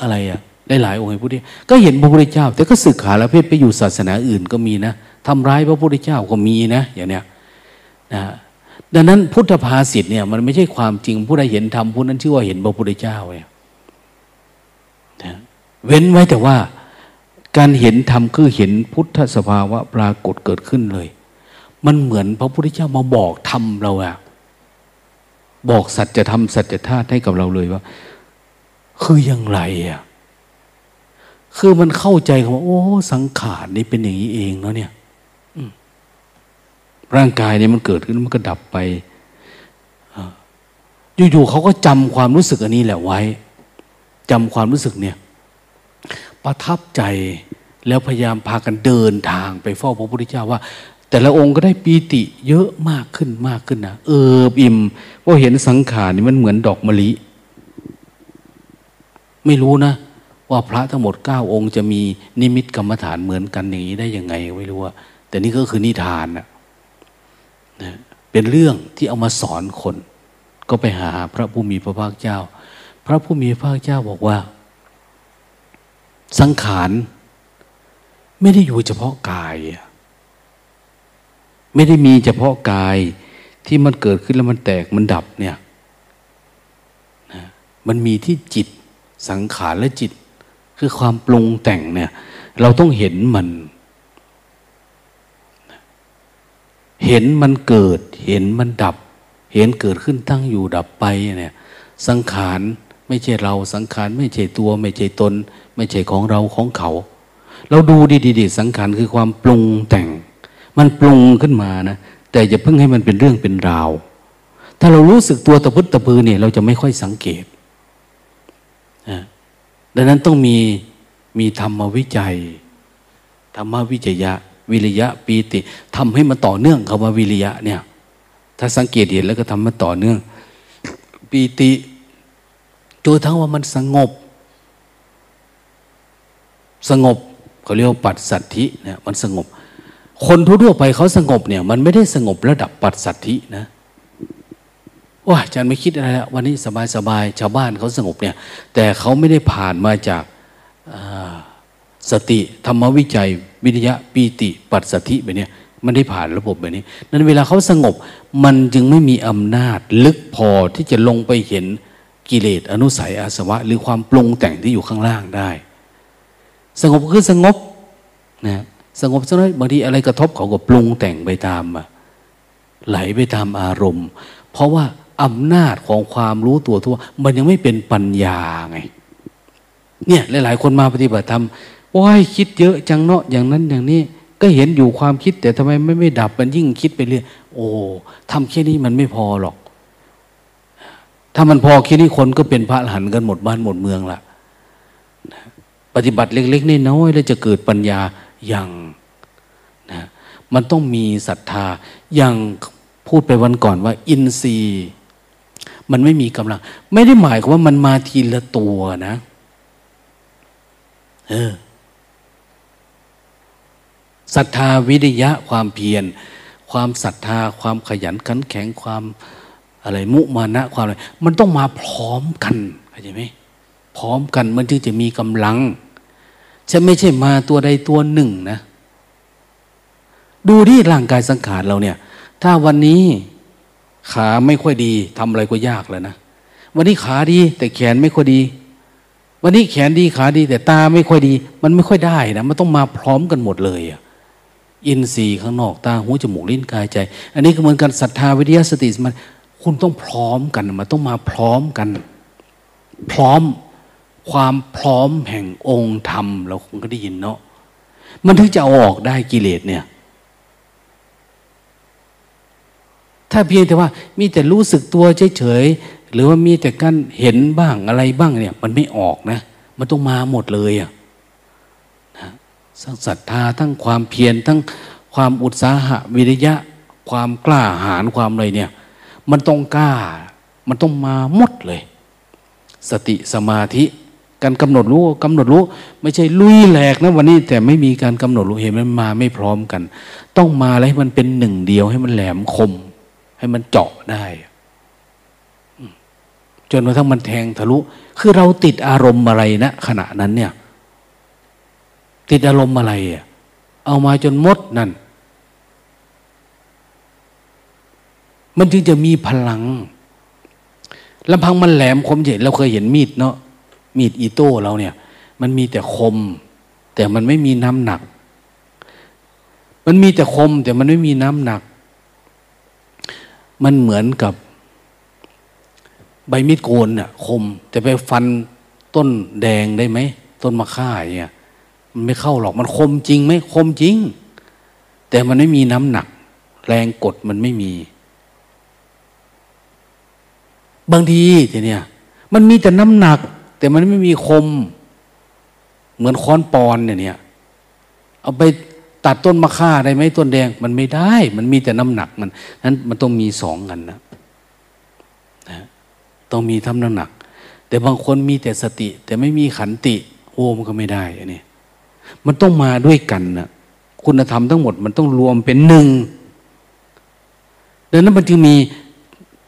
อะไรอะได้หลายองค์พุทธก็เห็นพระพุทธเจ้า แต่ก็สึกขาล้วเพศไปอยู่ศาสนาอื่นก็มีนะทำร้ายพระพุทธเจ้าก็มีนะ อย่างเนี้ยนะดังนั้นพุทธภาษิตเนี่ยมันไม่ใช่ความจริงผู้ใดเห็นธรรมผู้นั้นชื่อว่าเห็นพระพุทธเจ้าเนี่ยเว้นไว้แต่ว่า การเห็นธรรมคือเห็นพุทธสภาวะปรากฏเกิดขึ้นเลย มันเหมือนพระพุทธเจ้ามาบอกธรรมเราอะบอกสัจธรรมสัจธาตุให้กับเราเลยว่า คืออย่างไรอะคือมันเข้าใจว่า โอ้ สังขารนี่เป็นอย่างนี้เองเนาะเนี่ยร่างกายเนี่ยมันเกิดขึ้นมันก็ดับไปอยู่ๆเขาก็จำความรู้สึกอันนี้แหละไว้จำความรู้สึกเนี่ย ประทับใจแล้วพยายามพากันเดินทางไปเฝ้าพระพุทธเจ้าว่า แต่ละองค์ก็ได้ปีติเยอะมากขึ้นมากขึ้นนะเอออิ่มเพราะเห็นสังขารนี่มันเหมือนดอกมะลิ ไม่รู้นะ ว่าพระทั้งหมดเก้าองค์จะมีนิมิตกรรมฐานเหมือนกันอย่างนี้ได้ยังไงไม่รู้ว่าแต่นี่ก็คือนิทานนะนะเป็นเรื่องที่เอามาสอนคน ก็ไปหาพระผู้มีพระภาคเจ้า พระผู้มีพระภาคเจ้าบอกว่า สังขาร ไม่ได้อยู่เฉพาะกาย ไม่ได้มีเฉพาะกายที่มันเกิดขึ้นแล้วมันแตกมันดับเนี่ยนะมันมีที่จิตสังขารและจิต คือความปรุงแต่งเนี่ย เราต้องเห็นมัน เห็นมันเกิด เห็นมันดับ เห็นเกิดขึ้นตั้งอยู่ดับไปเนี่ย สังขาร ไม่ใช่เราสังขารไม่ใช่ตัว ไม่ใช่ตน ไม่ใช่ของเราของเขา เราดูดีๆสังขารคือความปรุงแต่ง มันปรุงขึ้นมานะแต่อย่าเพิ่งให้มันเป็นเรื่องเป็นราว ถ้าเรารู้สึกตัวตะพุตตะพือเนี่ย เราจะไม่ค่อยสังเกตดังนั้นต้องมีมีธรรมวิจัยธรรมวิจยะ วิริยะปีติทำให้มันต่อเนื่องคำว่าวิริยะเนี่ย ถ้าสังเกตเห็นแล้วก็ทำมันต่อเนื่องปีติ จนทั้งว่ามันสงบ สงบเขาเรียกว่าปัดสัตธิเนี่ยมันสงบ คนทั่วไปเขาสงบเนี่ย มันไม่ได้สงบระดับปัดสัตธินะว่าอาจารย์ไม่คิดอะไรแล้ววันนี้สบายสบายชาวบ้านเขาสงบเนี่ย แต่เขาไม่ได้ผ่านมาจากสติธรรมวิจัย วิทยาปีติ ปัสสธิแบบนี้มันได้ผ่านระบบแบบนี้ นั้นเวลาเขาสงบ มันจึงไม่มีอำนาจลึกพอที่จะลงไปเห็น กิเลสอนุสัยอาสวะ หรือความปรุงแต่งที่อยู่ข้างล่างได้ สงบคือสงบนะสงบสักน้อยบางทีอะไรกระทบเขาก็ปรุงแต่งไปตามไหลไปตามอารมณ์ เพราะว่าอำนาจของความรู้ตัวทั่ว มันยังไม่เป็นปัญญาไง เนี่ย หลาย ๆ คนมาปฏิบัติธรรมโอ้ยคิดเยอะจังเนาะอย่างนั้นอย่างนี้ ก็เห็นอยู่ความคิดแต่ทำไมไม่ไม่ดับมันยิ่งคิดไปเรื่อยโอ้ทำแค่นี้มันไม่พอหรอก ถ้ามันพอแค่นี้คนก็เป็นพระหันกันหมดบ้านหมดเมืองละปฏิบัติเล็กๆน้อยๆแล้วจะเกิดปัญญาอย่างนะมันต้องมีศรัทธาอย่างพูดไปวันก่อนว่า อินทรีย์ มันไม่มีกำลัง ไม่ได้หมายความว่ามันมาทีละตัวนะเออศรัทธาวิริยะความเพียร ความศรัทธา ความขยันขันแข็งความ อะไรมุมานะความอะไรมันต้องมาพร้อมกันเข้าใจไหมพร้อมกันมันจึงจะมีกำลังฉันไม่ใช่มาตัวใดตัวหนึ่งนะ ดูที่ร่างกายสังขารเราเนี่ย ถ้าวันนี้ขาไม่ค่อยดีทำอะไรก็ยากแล้วนะวันนี้ขาดี แต่แขนไม่ค่อยดี วันนี้แขนดีขาดี แต่ตาไม่ค่อยดี มันไม่ค่อยได้นะมันต้องมาพร้อมกันหมดเลยอะอินทรีย์ข้างนอกตาหูจมูกลิ้นกายใจ อันนี้ก็เหมือนกันศรัทธาวิทยาสติมัน คุณต้องพร้อมกันมันต้องมาพร้อมกัน พร้อมความพร้อมแห่งองค์ธรรม เราคงก็ได้ยินเนาะมันถึงจะออกได้กิเลสเนี่ย ถ้าเพียงแต่ว่า มีแต่รู้สึกตัวเฉยๆหรือว่ามีแต่การเห็นบ้างอะไรบ้างเนี่ย มันไม่ออกนะ มันต้องมาหมดเลยอะ่ะทั้งศรัทธาทั้งความเพียรทั้งความอุตสาหะวิริยะ ความกล้าหาญความอะไรเนี่ย มันต้องกล้า มันต้องมาหมดเลย สติสมาธิการกำหนดรู้กำหนดรู้ ไม่ใช่ลุยแหลกนะวันนี้ แต่ไม่มีการกำหนดรู้เห็นมันมาไม่พร้อมกัน ต้องมาแล้วให้มันเป็นหนึ่งเดียวให้มันแหลมคม ให้มันเจาะได้จนกระทั่งมันแทงทะลุ คือเราติดอารมณ์อะไรนะขณะนั้นเนี่ย ติดอารมณ์อะไรเอามาจนมดนั่น มันจึงจะมีพลังลำพังมันแหลมคมเห็นเราเคยเห็นมีดเนาะมีดอีโต้เราเนี่ย มันมีแต่คม แต่มันไม่มีน้ำหนัก มันมีแต่คม แต่มันไม่มีน้ำหนัก มันเหมือนกับ ใบมีดโกนเนี่ยคม แต่ไปฟันต้นแดงได้ไหมต้นมะข่าเนี่ยมันไม่เข้าหรอกมันคมจริงไหมคมจริง แต่มันไม่มีน้ำหนัก แรงกดมันไม่มี บางทีทีเนี้ยมันมีแต่น้ำหนัก แต่มันไม่มีคม เหมือนค้อนปอนเนี่ยเนี้ยเอาไปตัดต้นมะข่าได้ไหมต้นแดง มันไม่ได้ มันมีแต่น้ำหนักมันนั้นมันต้องมีสองกันนะนะต้องมีทำน้ำหนัก แต่บางคนมีแต่สติ แต่ไม่มีขันติโอ้มันก็ไม่ได้อันนี้มันต้องมาด้วยกันนะคุณธรรมทั้งหมด มันต้องรวมเป็นหนึ่งดังนั้นมันจึงมี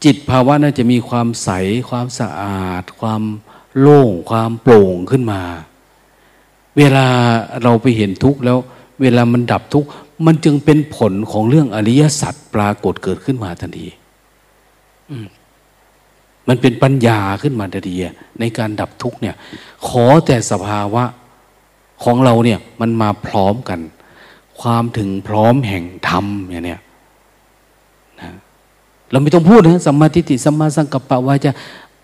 จิตภาวะน่าจะมีความใส ความสะอาด ความโล่ง ความโปร่งขึ้นมา เวลาเราไปเห็นทุกข์แล้ว เวลามันดับทุกข์มันจึงเป็นผลของเรื่องอริยสัจปรากฏเกิดขึ้นมาทันทีมันเป็นปัญญาขึ้นมาทันทีในการดับทุกข์เนี่ย ขอแต่สภาวะของเราเนี่ย มันมาพร้อมกัน ความถึงพร้อมแห่งธรรมอย่างเนี้ยนะ เราไม่ต้องพูดนะสัมมาทิฏฐิสัมมาสังกัปปะวาจะ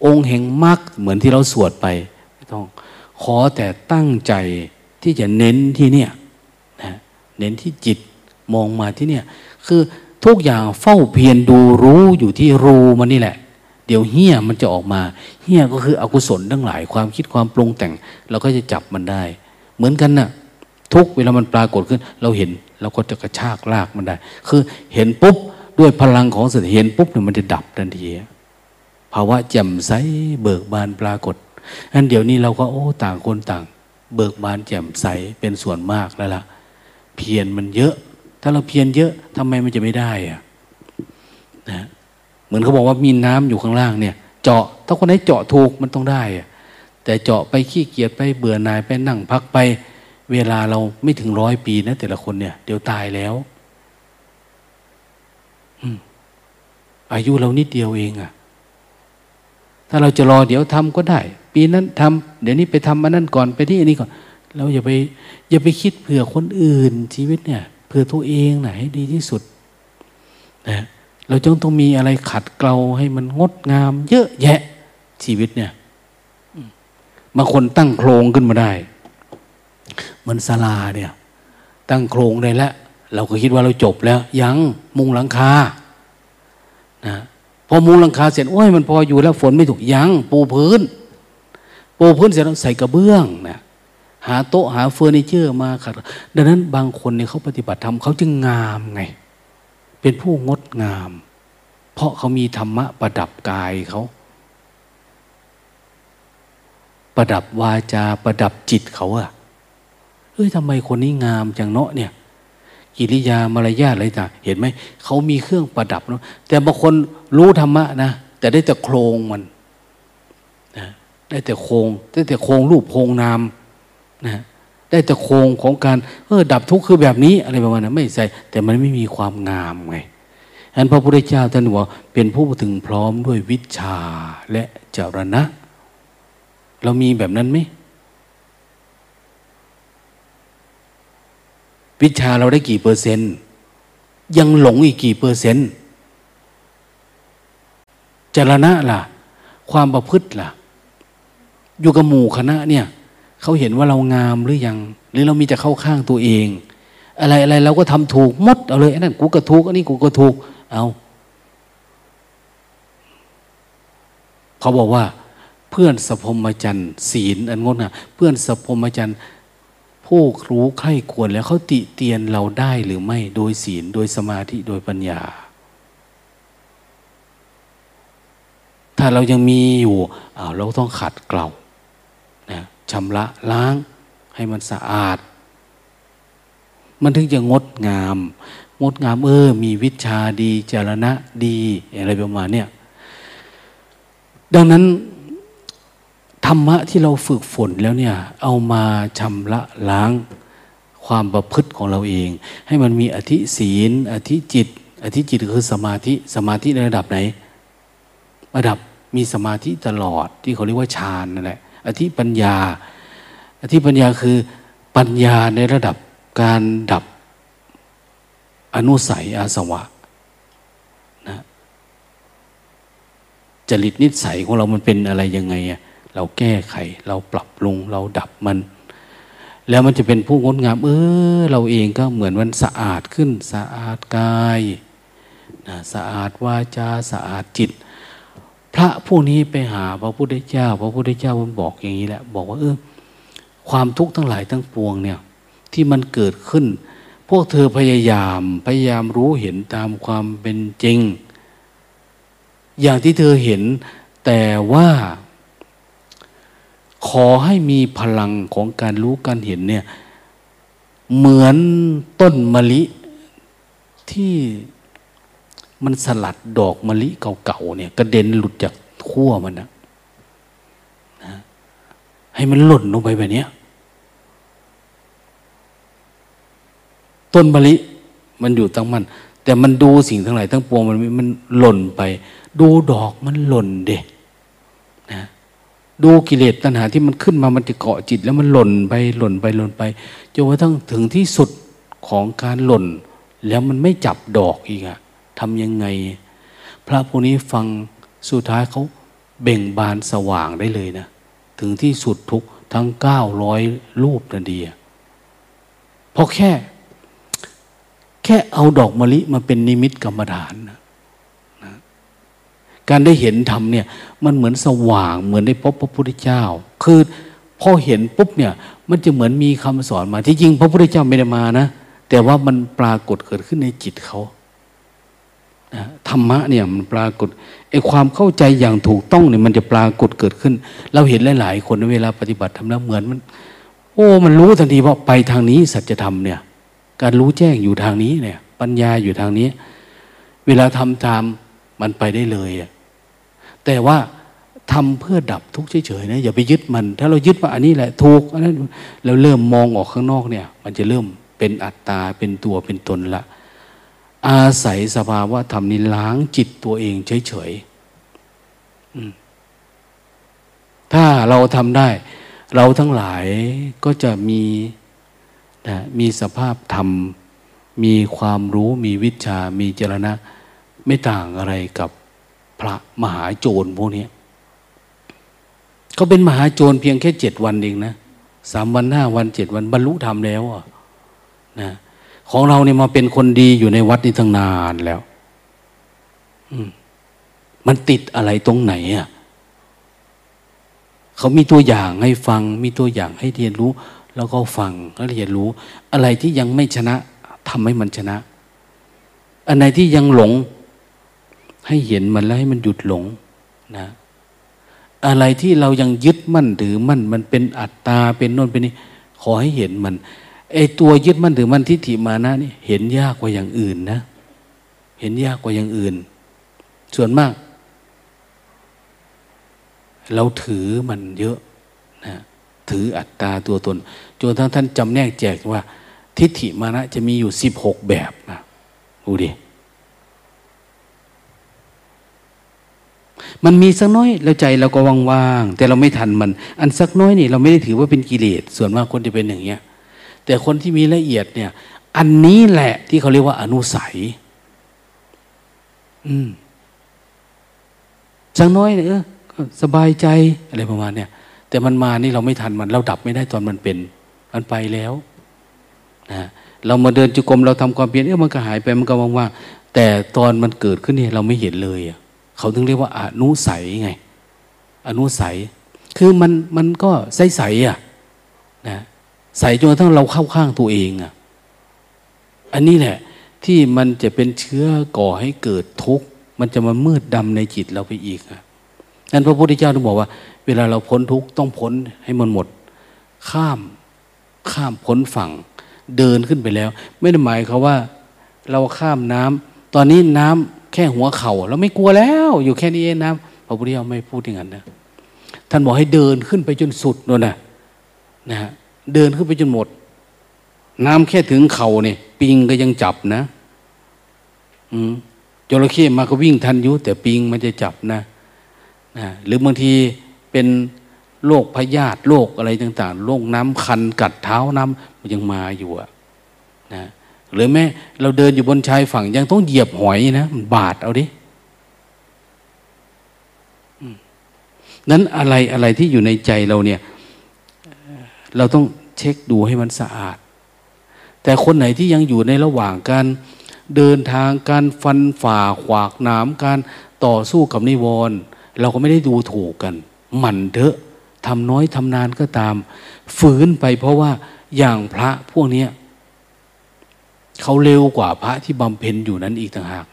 องค์แห่งมรรคเหมือนที่เราสวดไปไม่ต้อง ขอแต่ตั้งใจที่จะเน้นที่เนี่ยนะเน้นที่จิตมองมาที่เนี่ยคือทุกอย่างเฝ้าเพียรดูรู้อยู่ที่รูมันนี่แหละ เดี๋ยวเฮี้ยมันจะออกมาเฮี้ยก็คืออกุศลทั้งหลายความคิดความปรุงแต่ง เราก็จะจับมันได้ เหมือนกันนะ่ะทุกเวลามันปรากฏขึ้น เราเห็นเราก็จะกระชากลากมันได้ คือเห็นปุ๊บ ด้วยพลังของสติเห็นปุ๊บเนี่ยมันจะดับทันทีภาวะแจ่มใสเบิกบานปรากฏอันเดี๋ยวนี้เราก็โอ้ต่างคนต่าง เบิกบานแจ่มใสเป็นส่วนมากแล้วล่ะ เพียรมันเยอะ ถ้าเราเพียรเยอะทำไมมันจะไม่ได้อะนะเหมือนเขาบอกว่ามีน้ำอยู่ข้างล่างเนี่ย เจาะถ้าคนไหนเจาะถูกมันต้องได้อะแต่เจาะไปขี้เกียจไปเบื่อหน่ายไปนั่งพักไป เวลาเราไม่ถึงร้อยปีนะแต่ละคนเนี่ย เดี๋ยวตายแล้ว อายุเรานิดเดียวเองอะถ้าเราจะรอเดี๋ยวทำก็ได้ ปีนั้นทำเดี๋ยวนี้ไปทำอันนั้นก่อนไปที่อันนี้ก่อน เราอย่าไปอย่าไปคิดเผื่อคนอื่น ชีวิตเนี่ยเผื่อตัวเองนะให้ดีที่สุดนะเราจึงต้องมีอะไรขัดเกลาให้มันงดงาม เยอะแยะชีวิตเนี่ยบางคนตั้งโครงขึ้นมาได้ เหมือนศาลาเนี่ย ตั้งโครงได้แล้ว เราก็คิดว่าเราจบแล้ว ยังมุงหลังคา นะพอมุงหลังคาเสร็จโอ้ยมันพออยู่แล้วฝนไม่ถูกยังปูพื้น ปูพื้นเสร็จแล้วใส่กระเบื้องนะหาโต๊ะหาเฟอร์นิเจอร์มาขัดดังนั้นบางคนเนี่ยเขาปฏิบัติธรรมเขาจึงงามไง เป็นผู้งดงาม เพราะเขามีธรรมะประดับกายเขา ประดับวาจาประดับจิตเขาอะเฮ้ยทำไมคนนี้งามจังเนาะเนี่ย กิริยามารยาทอะไรต่างเห็นไหมเขามีเครื่องประดับเนาะแต่บางคนรู้ธรรมะนะแต่ได้แต่โครงมันนะได้แต่โครงได้แต่โครงรูปโครงนามนะได้แต่โครงของการเออดับทุกข์คือแบบนี้อะไรประมาณนั้นไม่ใช่แต่มันไม่มีความงามไงอันพระพุทธเจ้าท่านบอกเป็นผู้ถึงพร้อมด้วยวิชาและจรณะ เรามีแบบนั้นไหม วิชาเราได้กี่เปอร์เซนต์ ยังหลงอีกกี่เปอร์เซนต์จรณะล่ะ ความประพฤติล่ะ อยู่กับหมู่คณะเนี่ยเขาเห็นว่าเรางามหรือยัง หรือเรามีแต่เข้าข้างตัวเอง อะไรอะไรเราก็ทำถูกมดเอาเลยอันนั้นกูก็ถูกอันนี้กูก็ถูก เอาเขาบอกว่า เพื่อนสพมจันทร์ศีลอันงดงามเพื่อนสพมจันทร์ ผู้รู้ใคร่ควรแล้วเขาติเตียนเราได้หรือไม่โดยศีลโดยสมาธิโดยปัญญา ถ้าเรายังมีอยู่เราต้องขัดเกลานะชำระล้างให้มันสะอาด มันถึงจะงดงาม งดงามเออ มีวิชาดีจารณะดี อะไรประมาณเนี้ยดังนั้น ธรรมะที่เราฝึกฝนแล้วเนี่ย เอามาชำระล้างความประพฤติของเราเอง ให้มันมีอธิศีล อธิจิต อธิจิตคือสมาธิสมาธิในระดับไหน ระดับมีสมาธิตลอดที่เขาเรียกว่าฌานนั่นแหละอธิปัญญา อธิปัญญาคือปัญญาในระดับการดับอนุสัยอาสวะนะจริตนิสัยของเรามันเป็นอะไรยังไงอะ เราแก้ไข เราปรับปรุง เราดับมัน แล้วมันจะเป็นผู้งดงาม เออ เราเองก็เหมือนมันสะอาดขึ้น สะอาดกายนะสะอาดวาจาสะอาดจิต พระผู้นี้ไปหาพระพุทธเจ้า พระพุทธเจ้ามันบอกอย่างนี้แหละบอกว่าเออความทุกข์ทั้งหลายทั้งปวงเนี่ย ที่มันเกิดขึ้น พวกเธอพยายามพยายามรู้เห็นตามความเป็นจริง อย่างที่เธอเห็นแต่ว่า ขอให้มีพลังของการรู้การเห็นเนี่ยเหมือนต้นมะลิที่มันสลัดดอกมะลิเก่าๆเนี่ยกระเด็นหลุดจากขั้วมันนะนะให้มันหล่นลงไปแบบนี้ต้นมะลิมันอยู่ตั้งมัน แต่มันดูสิ่งทั้งหลายทั้งปวงมันมันหล่นไป ดูดอกมันหล่นเด็นะ ดูกิเลสตัณหาที่มันขึ้นมามันจะเกาะจิต แล้วมันหล่นไปหล่นไปหล่นไปจนกระทั่งถึงที่สุดของการหล่น แล้วมันไม่จับดอกอีกอะทำยังไง พระพวกนี้ฟังสุดท้ายเขาเบ่งบานสว่างได้เลยนะ ถึงที่สุดทุกทั้งเก้าร้อยรูปนาดีเพราะแค่ แค่เอาดอกมะลิมาเป็นนิมิตกรรมฐานนะ การได้เห็นธรรมเนี่ย มันเหมือนสว่างเหมือนได้พบพระพุทธเจ้า คือพอเห็นปุ๊บเนี่ย มันจะเหมือนมีคำสอนมา ที่จริงพระพุทธเจ้าไม่ได้มานะ แต่ว่ามันปรากฏเกิดขึ้นในจิตเขาธรรมะเนี่ยมันปรากฏไอ้ความเข้าใจอย่างถูกต้องเนี่ยมันจะปรากฏเกิดขึ้น เราเห็นหลาย ๆ คนเวลาปฏิบัติทำแล้วเหมือนมัน โอ้ มันรู้ทันทีว่าไปทางนี้สัจธรรมเนี่ย การรู้แจ้งอยู่ทางนี้เนี่ย ปัญญาอยู่ทางนี้ เวลาทำตาม มันไปได้เลยอะแต่ว่าทำเพื่อดับทุกข์เฉยๆนะอย่าไปยึดมัน ถ้าเรายึดว่าอันนี้แหละถูกอันนั้นเราเริ่มมองออกข้างนอกเนี่ย มันจะเริ่มเป็นอัตตาเป็นตัวเป็นตนละ อาศัยสภาวะธรรมนี้ล้างจิตตัวเองเฉยๆถ้าเราทำได้ เราทั้งหลายก็จะมีนะมีสภาพธรรม มีความรู้มีวิชามีเจรณะ ไม่ต่างอะไรกับพระมหาโจรพวกนี้เขาเป็นมหาโจรเพียงแค่เจ็ดวันเองนะสามวันห้าวันเจ็ดวันบรรลุธรรมแล้วอะนะของเราเนี่ยมาเป็นคนดีอยู่ในวัดนี้ตั้งนานแล้วมันติดอะไรตรงไหนอะเขามีตัวอย่างให้ฟัง มีตัวอย่างให้เรียนรู้ แล้วก็ฟังแล้วเรียนรู้ อะไรที่ยังไม่ชนะทำให้มันชนะ อันไหนที่ยังหลง ให้เห็นมันแล้วให้มันหยุดหลงนะ อะไรที่เรายังยึดมั่นถือมั่นมันเป็นอัตตาเป็นโน่นเป็นนี่ขอให้เห็นมันไอตัวยึดมั่นถือมั่นทิฏฐิมานะนี่เห็นยากกว่าอย่างอื่นนะ เห็นยากกว่าอย่างอื่น ส่วนมาก เราถือมันเยอะนะถืออัตตาตัวตนจนทั้งท่านจำแนกแจกว่า ทิฏฐิมานะจะมีอยู่สิบหกแบบนะดูดิ มันมีสักน้อยแล้วใจเราก็ว่างๆแต่เราไม่ทันมัน อันสักน้อยนี่เราไม่ได้ถือว่าเป็นกิเลสส่วนมากคนจะเป็นอย่างเงี้ยแต่คนที่มีละเอียดเนี่ย อันนี้แหละที่เขาเรียกว่าอนุสัย อืมสักน้อยเนี่ยเออสบายใจอะไรประมาณเนี่ยแต่มันมานี่เราไม่ทันมัน เราดับไม่ได้ตอนมันเป็น มันไปแล้วนะเรามาเดินจุกรมเราทำความเพียรเออมันก็หายไปมันก็ว่างๆแต่ตอนมันเกิดขึ้นเนี่ยเราไม่เห็นเลย เขาถึงเรียกว่าอนุสัยไง อนุสัย คือมันมันก็ใสๆอะนะใสจนกระทั่งเราเข้าข้างตัวเองอะ อันนี้แหละ ที่มันจะเป็นเชื้อก่อให้เกิดทุกข์มันจะมามืดดำในจิตเราไปอีกอะนั้นพระพุทธเจ้าต้องบอกว่า เวลาเราพ้นทุกข์ต้องพ้นให้มันหมด ข้ามข้ามพ้นฝั่ง เดินขึ้นไปแล้ว ไม่ได้หมายเขาว่า เราข้ามน้ำตอนนี้น้ำ แค่หัวเขา่าเราไม่กลัวแล้ว อยู่แค่นี้เองน้ำพระพุทธเจ้าไม่พูดอย่างนั้นนะท่านบอกให้เดินขึ้นไปจนสุดนู่นนะนะฮะเดินขึ้นไปจนหมด น้ำแค่ถึงเข่าเนี่ยปิงก็ยังจับนะ อืมจระเข้มาก็วิ่งทันยุแต่ปิงมันจะจับนะนะหรือบางทีเป็นโรคพยาธิโรคอะไรต่าง ๆโรคน้ำคันกัดเท้าน้ำมันยังมาอยู่อะนะ หรือแม้เราเดินอยู่บนชายฝั่งยังต้องเหยียบหอยนะมันบาดเอาดินั้นอะไรอะไรที่อยู่ในใจเราเนี่ย เราต้องเช็คดูให้มันสะอาด แต่คนไหนที่ยังอยู่ในระหว่างการเดินทางการฟันฝ่าขวากน้ำการต่อสู้กับนิวรณ์เราก็ไม่ได้ดูถูกกันหมั่นเถอะทำน้อยทำนานก็ตาม ฝืนไปเพราะว่าอย่างพระพวกนี้ เขาเร็วกว่าพระที่บำเพ็ญอยู่นั้นอีกต่างหาก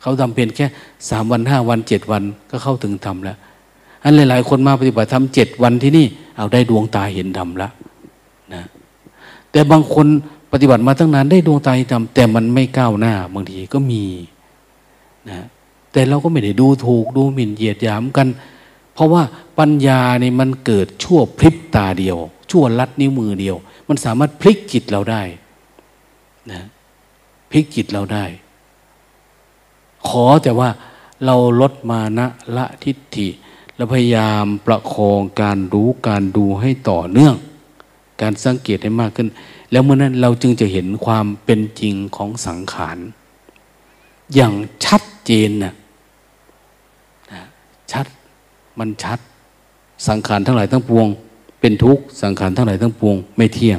เขาบำเพ็ญแค่สามวันห้าวันเจ็ดวันก็เข้าถึงธรรมแล้วอันหลาย ๆ คนมาปฏิบัติธรรมเจ็ดวันที่นี่ เอาได้ดวงตาเห็นธรรมแล้วนะแต่บางคนปฏิบัติมาตั้งนานได้ดวงตาเห็นธรรมแต่มันไม่ก้าวหน้า บางทีก็มีนะแต่เราก็ไม่ได้ดูถูกดูหมิ่นเหยียดหยามกัน เพราะว่าปัญญาเนี่ยมันเกิดชั่วพริบตาเดียว ชั่วลัดนิ้วมือเดียว มันสามารถพลิกจิตเราได้ นะพลิกจิตเราได้ ขอแต่ว่าเราลดมานะละทิฏฐิและพยายามประคองการรู้การดูให้ต่อเนื่อง การสังเกตให้มากขึ้น แล้วเมื่อนั้นเราจึงจะเห็นความเป็นจริงของสังขาร อย่างชัดเจนนะชัดมันชัด สังขารทั้งหลายทั้งปวง เป็นทุกข์สังขารทั้งหลายทั้งปวง ไม่เที่ยง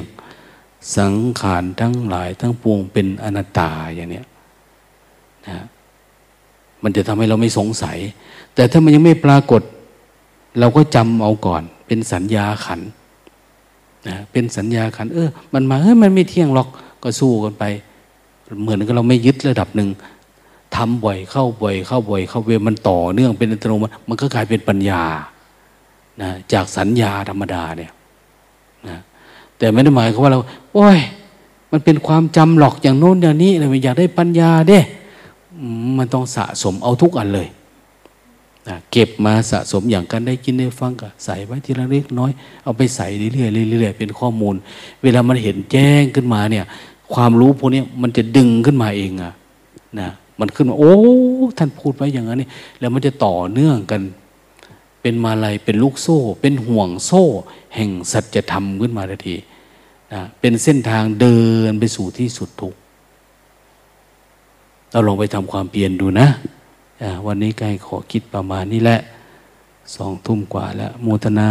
สังขารทั้งหลายทั้งปวงเป็นอนัตตาอย่างนี้นะมันจะทำให้เราไม่สงสัย แต่ถ้ามันยังไม่ปรากฏ เราก็จำเอาก่อน เป็นสัญญาขันนะเป็นสัญญาขัน เออ มันมาเฮ้ยมันไม่เที่ยงหรอกก็สู้กันไป เหมือนกับเราไม่ยึดระดับหนึ่งทำบ่อยเข้าบ่อยเข้าบ่อยเข้าเวมันต่อเนื่องเป็นอัตโนมัติมันก็กลายเป็นปัญญานะจากสัญญาธรรมดาเนี่ยนะ แต่ไม่ได้หมายความว่าเรา โอ้ย มันเป็นความจำหลอกอย่างโน้นอย่างนี้เราอยากได้ปัญญาเด้มันต้องสะสมเอาทุกอันเลยเก็บมาสะสมอย่างกันได้กินได้ฟังก็ใส่ไว้ทีละเล็กน้อย เอาไปใส่เรื่อยๆเรื่อยๆเป็นข้อมูล เวลามันเห็นแจ้งขึ้นมาเนี่ย ความรู้พวกนี้มันจะดึงขึ้นมาเองอะนะมันขึ้นมาโอ้ท่านพูดไว้อย่างนั้นนี่แล้วมันจะต่อเนื่องกัน เป็นมาลัยเป็นลูกโซ่ เป็นห่วงโซ่ แห่งสัจธรรมขึ้นมาทันทีนะเป็นเส้นทางเดินไปสู่ที่สุดทุกเราลองไปทำความเปลี่ยนดูนะวันนี้ใกล้ขอคิดประมาณนี้แหละสองทุ่มกว่าแล้วโมทนา